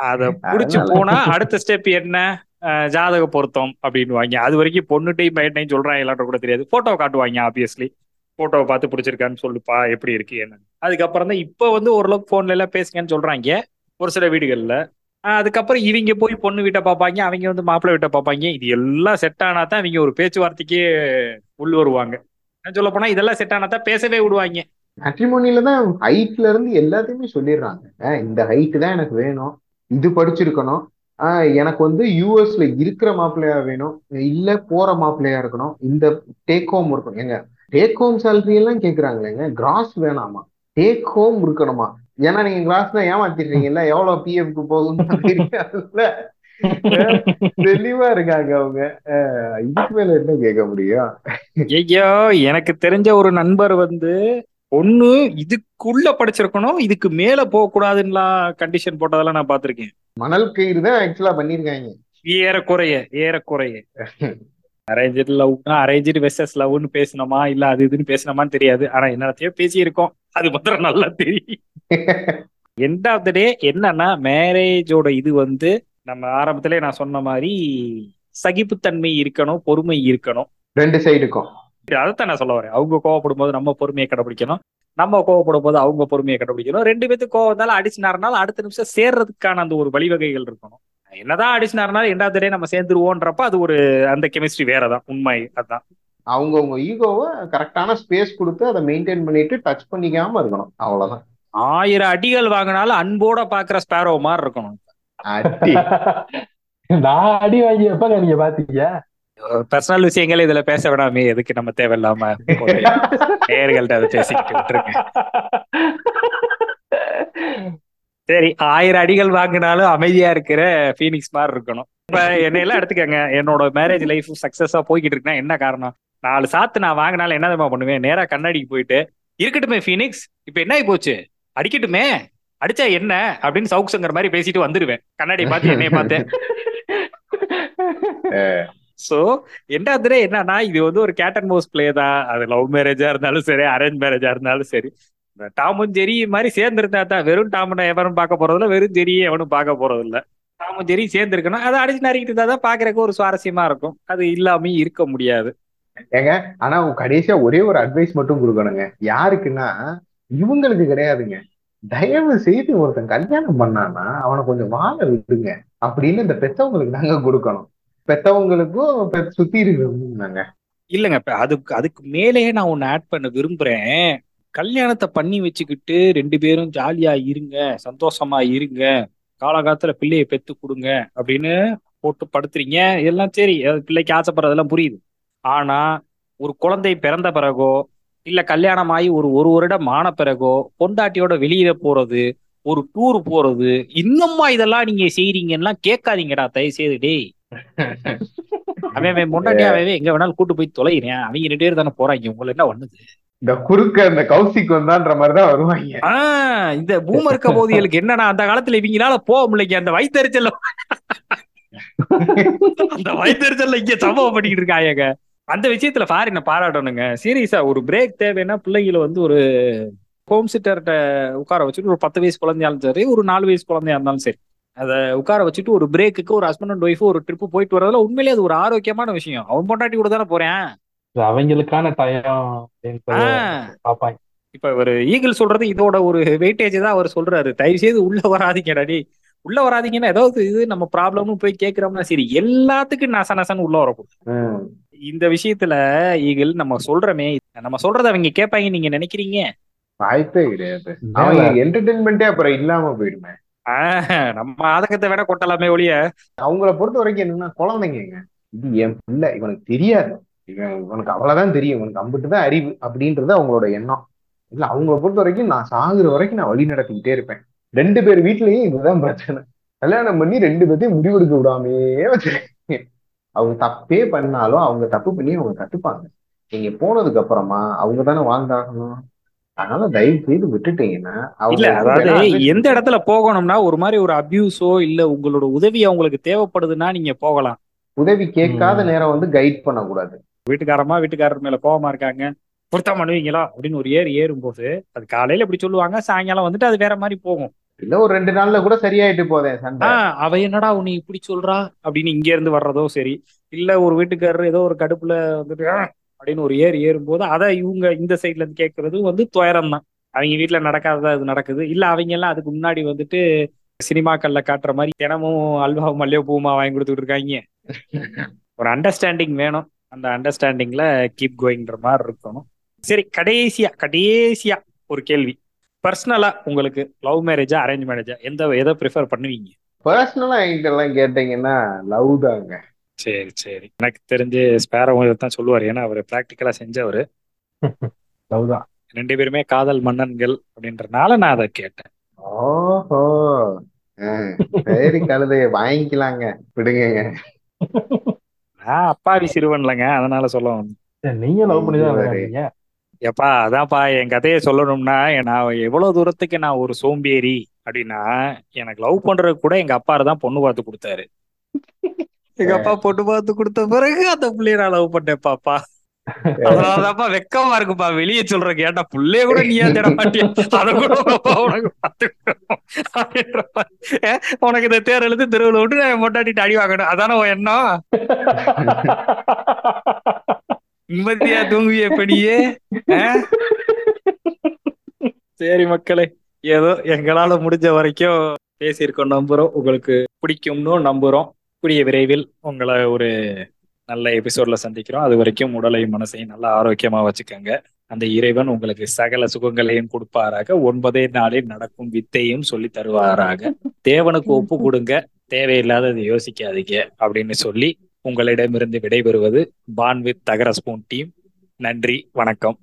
அத புடிச்சு போனா அடுத்த ஸ்டெப் என்ன? ஜாதக பொருத்தம் அப்படின்னு வாங்க அது வரைக்கும் பொண்ணுட்டையும் பையனையும் சொல்றாங்க எல்லாரும் கூட தெரியாது. போட்டோ காட்டுவாங்க ஆப்வியஸ்லி போட்டோவை பார்த்து பிடிச்சிருக்கான்னு சொல்லுப்பா எப்படி இருக்கு என்ன அதுக்கப்புறம் தான் இப்போ வந்து ஓரளவுக்கு போன்ல எல்லாம் பேசுங்கன்னு சொல்றாங்க. ஒரு சில வீடுகளில். அதுக்கப்புறம் இவங்க போய் பொண்ணு வீட்டை பார்ப்பாங்க அவங்க வந்து மாப்பிள்ளை வீட்டை பார்ப்பாங்க. இது எல்லாம் செட் ஆனா தான் இவங்க ஒரு பேச்சுவார்த்தைக்கே உள் வருவாங்க. சொல்ல போனா இதெல்லாம் செட் ஆனா தான் பேசவே விடுவாங்க. மேட்ரிமோனியில தான் ஹைட்ல இருந்து எல்லாத்தையுமே சொல்லிடுறாங்க. இந்த ஹைட் தான் எனக்கு வேணும். இது படிச்சிருக்கணும். ஆஹ் எனக்கு வந்து யூஎஸ்ல இருக்கிற மாப்பிள்ளையா வேணும். இல்ல போற மாப்பிள்ளையா இருக்கணும். இந்த டேக் ஹோம் இருக்கணும். ஏங்க டேக் ஹோம் சேலரி எல்லாம் கேக்குறாங்களேங்க. கிராஸ் வேணாமா? டேக் ஹோம் இருக்கணுமா? ஏன்னா நீங்க தான் ஏமாத்திடுறீங்கல்ல? எவ்வளவு பிஎஃப்க்கு தெரியாதுல்ல அஹ் தெளிவா இருக்காங்க அவங்க. இதுக்கு மேல என்ன கேட்க முடியும்? ஐயோ எனக்கு தெரிஞ்ச ஒரு நண்பர் வந்து பொண்ணு இதுக்குள்ள படிச்சிருக்கணும் இதுக்கு மேல போக கூடாதுன்னுலாம் கண்டிஷன் போட்டதெல்லாம் நான் பார்த்திருக்கேன். மணல் கயிறு தான் ஆக்சுவலா பண்ணிருக்காங்க. ஏறக்குறைய ஏறக்குறைய. அரேஞ்சு லவ்னா அரேஞ்சு வெர்சஸ் லவ்னு பேசணுமா இல்ல அது இதுன்னு பேசணுமான்னு தெரியாது. ஆனா என்னத்தையோ பேசி இருக்கோம் அது மாத்திரம் நல்லா தெரியும். எண்ட் ஆஃப் த டே என்னன்னா மேரேஜோட இது வந்து நம்ம ஆரம்பத்திலே நான் சொன்ன மாதிரி சகிப்புத்தன்மை இருக்கணும் பொறுமை இருக்கணும். ரெண்டு சைடுக்கும் அதைத்தான் நான் சொல்ல வரேன். அவங்க கோவப்படும் போது நம்ம பொறுமையை கடைபிடிக்கணும். நம்ம கோவப்படும் போது அவங்க பொறுமையை கடைபிடிக்கணும். ரெண்டு பேத்துக்கு கோவம் இருந்தாலும் அடிச்சுனாருனாலும் அடுத்த நிமிஷம் சேர்றதுக்கான அந்த ஒரு வழிவகைகள் இருக்கணும். என்னதான் அடிச்சுனாருனாலும் ரெண்டாவது நம்ம சேர்ந்துருவோன்றப்ப அது ஒரு அந்த கெமிஸ்ட்ரி வேறதான். உண்மை அதான். அவங்கவுங்க ஈகோவை கரெக்டான ஸ்பேஸ் கொடுத்து அதை மெயின்டைன் பண்ணிட்டு டச் பண்ணிக்காம இருக்கணும். அவ்வளவுதான். ஆயிரம் அடிகள் வாங்கினாலும் அன்போட பாக்குற ஸ்பேரோ மாதிரி இருக்கணும். அடி. நான் அடி வாங்கி எப்பங்க நீங்க பாத்தீங்க? பர்சனல் விஷயங்கள் இதுல பேச வேணாமே எதுக்கு நம்ம தேவையில்லாம. நேர்கள்ட்ட அதை பேசிக்கிட்டு சரி ஆயிரம் அடிகள் வாங்கினாலும் அமைதியா இருக்கிற ஃபீனிக்ஸ் மாதிரி இருக்கணும். இப்ப என்னையெல்லாம் எடுத்துக்கங்க என்னோட மேரேஜ் லைஃப் சக்சஸா போய்கிட்டு இருக்குன்னா என்ன காரணம்? நாலு சாத்து நான் வாங்கினாலும் என்ன தெரியுமா பண்ணுவேன்? நேரா கண்ணாடிக்கு போயிட்டு இருக்கட்டுமே ஃபீனிக்ஸ் இப்ப என்ன ஆகி போச்சு? அடிக்கட்டுமே அடிச்சா என்ன? அப்படின்னு சவுக் சங்கர் மாதிரி பேசிட்டு வந்துருவேன். கண்ணாடி பார்த்து என்னைய பார்த்து. சோ என்னதுல என்னன்னா இது வந்து ஒரு கேட் அண்ட் மவுஸ் பிளே தான். அது லவ் மேரேஜா இருந்தாலும் சரி அரேஞ்ச் மேரேஜா இருந்தாலும் சரி. டாமும் ஜெரி மாதிரி சேர்ந்திருந்தா தான் வெறும் டாமுனை எவரும் பார்க்க போறதில்ல வெறும் ஜெரியை எவனும் பார்க்க போறது இல்ல. டாமும் ஜெரி சேர்ந்து இருக்கணும் அதை அடிச்சு நறுக்கிட்டு இருந்தா தான் பாக்குறதுக்கு ஒரு சுவாரஸ்யமா இருக்கும். அது இல்லாம இருக்க முடியாது. ஏங்க ஆனா கடைசியா ஒரே ஒரு அட்வைஸ் மட்டும் கொடுக்கணுங்க. யாருக்குன்னா இவங்களுக்கு கிடையாதுங்க. தயவு செய்து ஒருத்தன் கல்யாணம் பண்ணானா அவனை கொஞ்சம் வாழ விடுங்க. அப்படின்னு இந்த பெத்தவங்களுக்கு நாங்க கொடுக்கணும். பெத்தவங்களுக்கும் பெ- சுத்தி இருக்கிறவங்க இல்லைங்க இப்ப அதுக்கு அதுக்கு மேலேயே நான் ஒன்னு ஆட் பண்ண விரும்புறேன். கல்யாணத்தை பண்ணி வச்சுக்கிட்டு ரெண்டு பேரும் ஜாலியா இருங்க சந்தோஷமா இருங்க. காலகாலத்துல பிள்ளையை பெத்து கொடுங்க அப்படின்னு போட்டு படுத்துறீங்க. எல்லாம் சரி பிள்ளைக்கு ஆசைப்படுறதெல்லாம் புரியுது. ஆனா ஒரு குழந்தை பிறந்த பிறகோ இல்ல கல்யாணம் ஆகி ஒரு ஒரு வருடம் ஆன பிறகோ பொண்டாட்டியோட வெளியில போறது ஒரு டூர் போறது இன்னும்மா இதெல்லாம் நீங்க செய்றீங்கன்னா கேட்காதீங்கடா தயவு செய்து டேய். அவன் அவன் எங்க வேணாலும் கூட்டு போய் தொலைகிறேன். அவங்க ரெண்டு பேரும் தானே போறாங்க. உங்களை என்ன பண்ணுது? இந்த குறுக்க இந்த கௌசிக் வந்தான்ற மாதிரிதான் வருவாங்க. ஆஹ் இந்த பூமர் கபோதிகளுக்கு என்னன்னா அந்த காலத்துல இவங்களால போக முடியல அந்த வயிற்றுச்சல்ல. அந்த வயிற்றுச்சல்ல இங்க சம்பவம் பண்ணிக்கிட்டு இருக்காங்க. அந்த விஷயத்துல ஃபாரின பாராட்டணுங்க. சீரியஸா ஒரு பிரேக் தேவைன்னா பிள்ளைகளை வந்து ஒரு ஹோம் சிட்டர்கிட்ட உட்கார வச்சுட்டு ஒரு பத்து வயசு குழந்தையாலும் சரி ஒரு நாலு வயசு குழந்தையா இருந்தாலும் சரி அதை உட்கார வச்சுட்டு ஒரு பிரேக்குக்கு ஒரு ஹஸ்பண்ட் அண்ட் ஒய்ஃப் ஒரு ட்ரிப் போயிட்டு வரதுல உண்மையிலேயே அது ஒரு ஆரோக்கியமான விஷயம். அவன் பொண்டாட்டி கூட தானே போறேன். அவங்களுக்கான பார்ப்பாங்க. இப்ப ஒரு ஈகிள் சொல்றது இதோட ஒரு வெயிட்டேஜ் தான் அவர் சொல்றாரு. தயவு செய்து உள்ள வராதீங்கடா டேய். உள்ள வராதீங்கன்னா ஏதாவது இது நம்ம ப்ராப்ளம்னு போய் கேக்குறோம்னா சரி எல்லாத்துக்கும் நச நசன்னு உள்ள வரக்கூடாது ம். இந்த விஷயத்துல ஈகிள் நம்ம சொல்றோமே நம்ம சொல்றத அவங்க கேட்பாங்க நீங்க நினைக்கிறீங்க? வாய்ப்பே கிடையாது. என்டர்டைன்மெண்ட்டே அப்புறம் இல்லாம போயிடுமே. ஆஹ் நம்ம ஆதகத்தை வேணா கொட்டலாமே ஒழிய. அவங்கள பொறுத்த வரைக்கும் என்னன்னா குழந்தைங்க இது என் பிள்ளை இவனுக்கு தெரியாது. இவன் இவனுக்கு அவ்வளவுதான் தெரியும். இவனுக்கு அம்பிட்டு தான் அறிவு அப்படின்றது அவங்களோட எண்ணம். இல்ல அவங்கள பொறுத்த வரைக்கும் நான் சாகுற வரைக்கும் நான் வழி நடத்திக்கிட்டே இருப்பேன். ரெண்டு பேர் வீட்லயும் இதுதான் பிரச்சனை. கல்யாணம் பண்ணி ரெண்டு பேர்த்தையும் முடிவெடுக்க விடாமையே வச்சிருக்கீங்க அவங்க தப்பே பண்ணாலும் அவங்க தப்பு பண்ணி அவங்க கத்துப்பாங்க. நீங்க போனதுக்கு அப்புறமா அவங்க தானே வாழ்ந்தாகணும். அதனால தயவு செய்து விட்டுட்டீங்கன்னா அவங்க அதாவது எந்த இடத்துல போகணும்னா ஒரு மாதிரி ஒரு அபியூஸோ இல்ல உங்களோட உதவி அவங்களுக்கு தேவைப்படுதுன்னா நீங்க போகலாம். உதவி கேட்காத. நேரம் வந்து கைட் பண்ணக்கூடாது. வீட்டுக்காரமா வீட்டுக்காரர் மேல கோவமா இருக்காங்க. பொருத்தம் பண்ணுவீங்களா? அப்படின்னு ஒரு ஏறு ஏறும்போது அது காலையில இப்படி சொல்லுவாங்க சாயங்காலம் வந்துட்டு அது வேற மாதிரி போகும். இல்ல ஒரு ரெண்டு நாள்ல கூட சரியாயிட்டு போதே சண்டை. அவ என்னடா உன்னை இப்படி சொல்றா? அப்படின்னு இங்க இருந்து வர்றதோ சரி. இல்ல ஒரு வீட்டுக்காரர் ஏதோ ஒரு கடுப்புல வந்துட்டு அப்படின்னு ஒரு ஏறு ஏறும்போது அதை இவங்க இந்த சைட்ல இருந்து கேட்கறது வந்து துயரம் தான். அவங்க வீட்டுல நடக்காததா இது நடக்குது. இல்ல அவங்க எல்லாம் அதுக்கு முன்னாடி வந்துட்டு சினிமாக்கள்ல காட்டுற மாதிரி தினமும் அல்வாவும் மல்லியோ பூமா வாங்கி கொடுத்துட்டு இருக்காங்க. ஒரு அண்டர்ஸ்டாண்டிங் வேணும். அந்த அண்டர்ஸ்டாண்டிங்ல கீப் கோயிங்ன்ற மாதிரி இருக்கணும். சரி கடைசியா கடைசியா ஒரு கேள்வி. பர்சனலா உங்களுக்கு லவ் மேரேஜா அரேஞ்ச் மேரேஜா எந்த எதை ப்ரிஃபர் பண்ணுவீங்க? பர்சனலா என்கிட்ட எல்லாம் கேட்டீங்கன்னா லவ் தாங்க. சரி சரி. எனக்கு தெரிஞ்சு ஸ்பேரோ தான் சொல்லுவார். ஏன்னா அவர் ப்ராக்டிக்கலா செஞ்சவர். லவ்தான் ரெண்டு பேருமே காதல் மன்னன்கள் அப்படின்றனால நான் அதை கேட்டேன். ஓஹோ. சரி கழுதைய வாங்கிக்கலாங்க. விடுங்க நான் அப்பாவி சிறுவன்லங்க அதனால சொல்ல நீங்க லவ் பண்ணி தான் எப்பா அதான்ப்பா என் கதையை சொல்லணும்னா நான் எவ்வளவு தூரத்துக்கு நான் ஒரு சோம்பேறி அப்படின்னா எனக்கு லவ் பண்றது கூட எங்க அப்பா தான் பொண்ணு பார்த்து கொடுத்தாரு. எங்க அப்பா பொண்ணு பார்த்து கொடுத்த பிறகு அந்த பிள்ளைய நான் லவ் பண்ணேன் பாப்பா. அதனாலதான்ப்பா வெக்கமா இருக்குப்பா. வெளியே சொல்ற கேட்டா புள்ளைய கூட நீயா தேட மாட்டியா? அத கூட உனக்கு பாத்துக்கணும் உனக்கு இந்த தேர் எழுத்து தெருவில் விட்டு நான் மொட்டாட்டிட்டு அடி வாங்கணும். அதானே உன் எண்ணம்? நிம்மதியா தூங்குவிய எப்படியே சரி மக்களே ஏதோ எங்களால முடிஞ்ச வரைக்கும் பேசியிருக்கோம் நம்புறோம். உங்களுக்கு பிடிக்கும்னு நம்புறோம். கூடிய விரைவில் உங்களை ஒரு நல்ல எபிசோட்ல சந்திக்கிறோம். அது வரைக்கும் உடலையும் மனசையும் நல்லா ஆரோக்கியமா வச்சுக்கோங்க. அந்த இறைவன் உங்களுக்கு சகல சுகங்களையும் கொடுப்பாராக. ஒன்பதே நாளில் நடக்கும் வித்தையும் சொல்லி தருவாராக. தேவனுக்கு ஒப்பு கொடுங்க. தேவையில்லாததை யோசிக்காதீங்க அப்படின்னு சொல்லி உங்களிடமிருந்து விடைபெறுவது பான் வித் தகர ஸ்பூன் டீம். நன்றி வணக்கம்.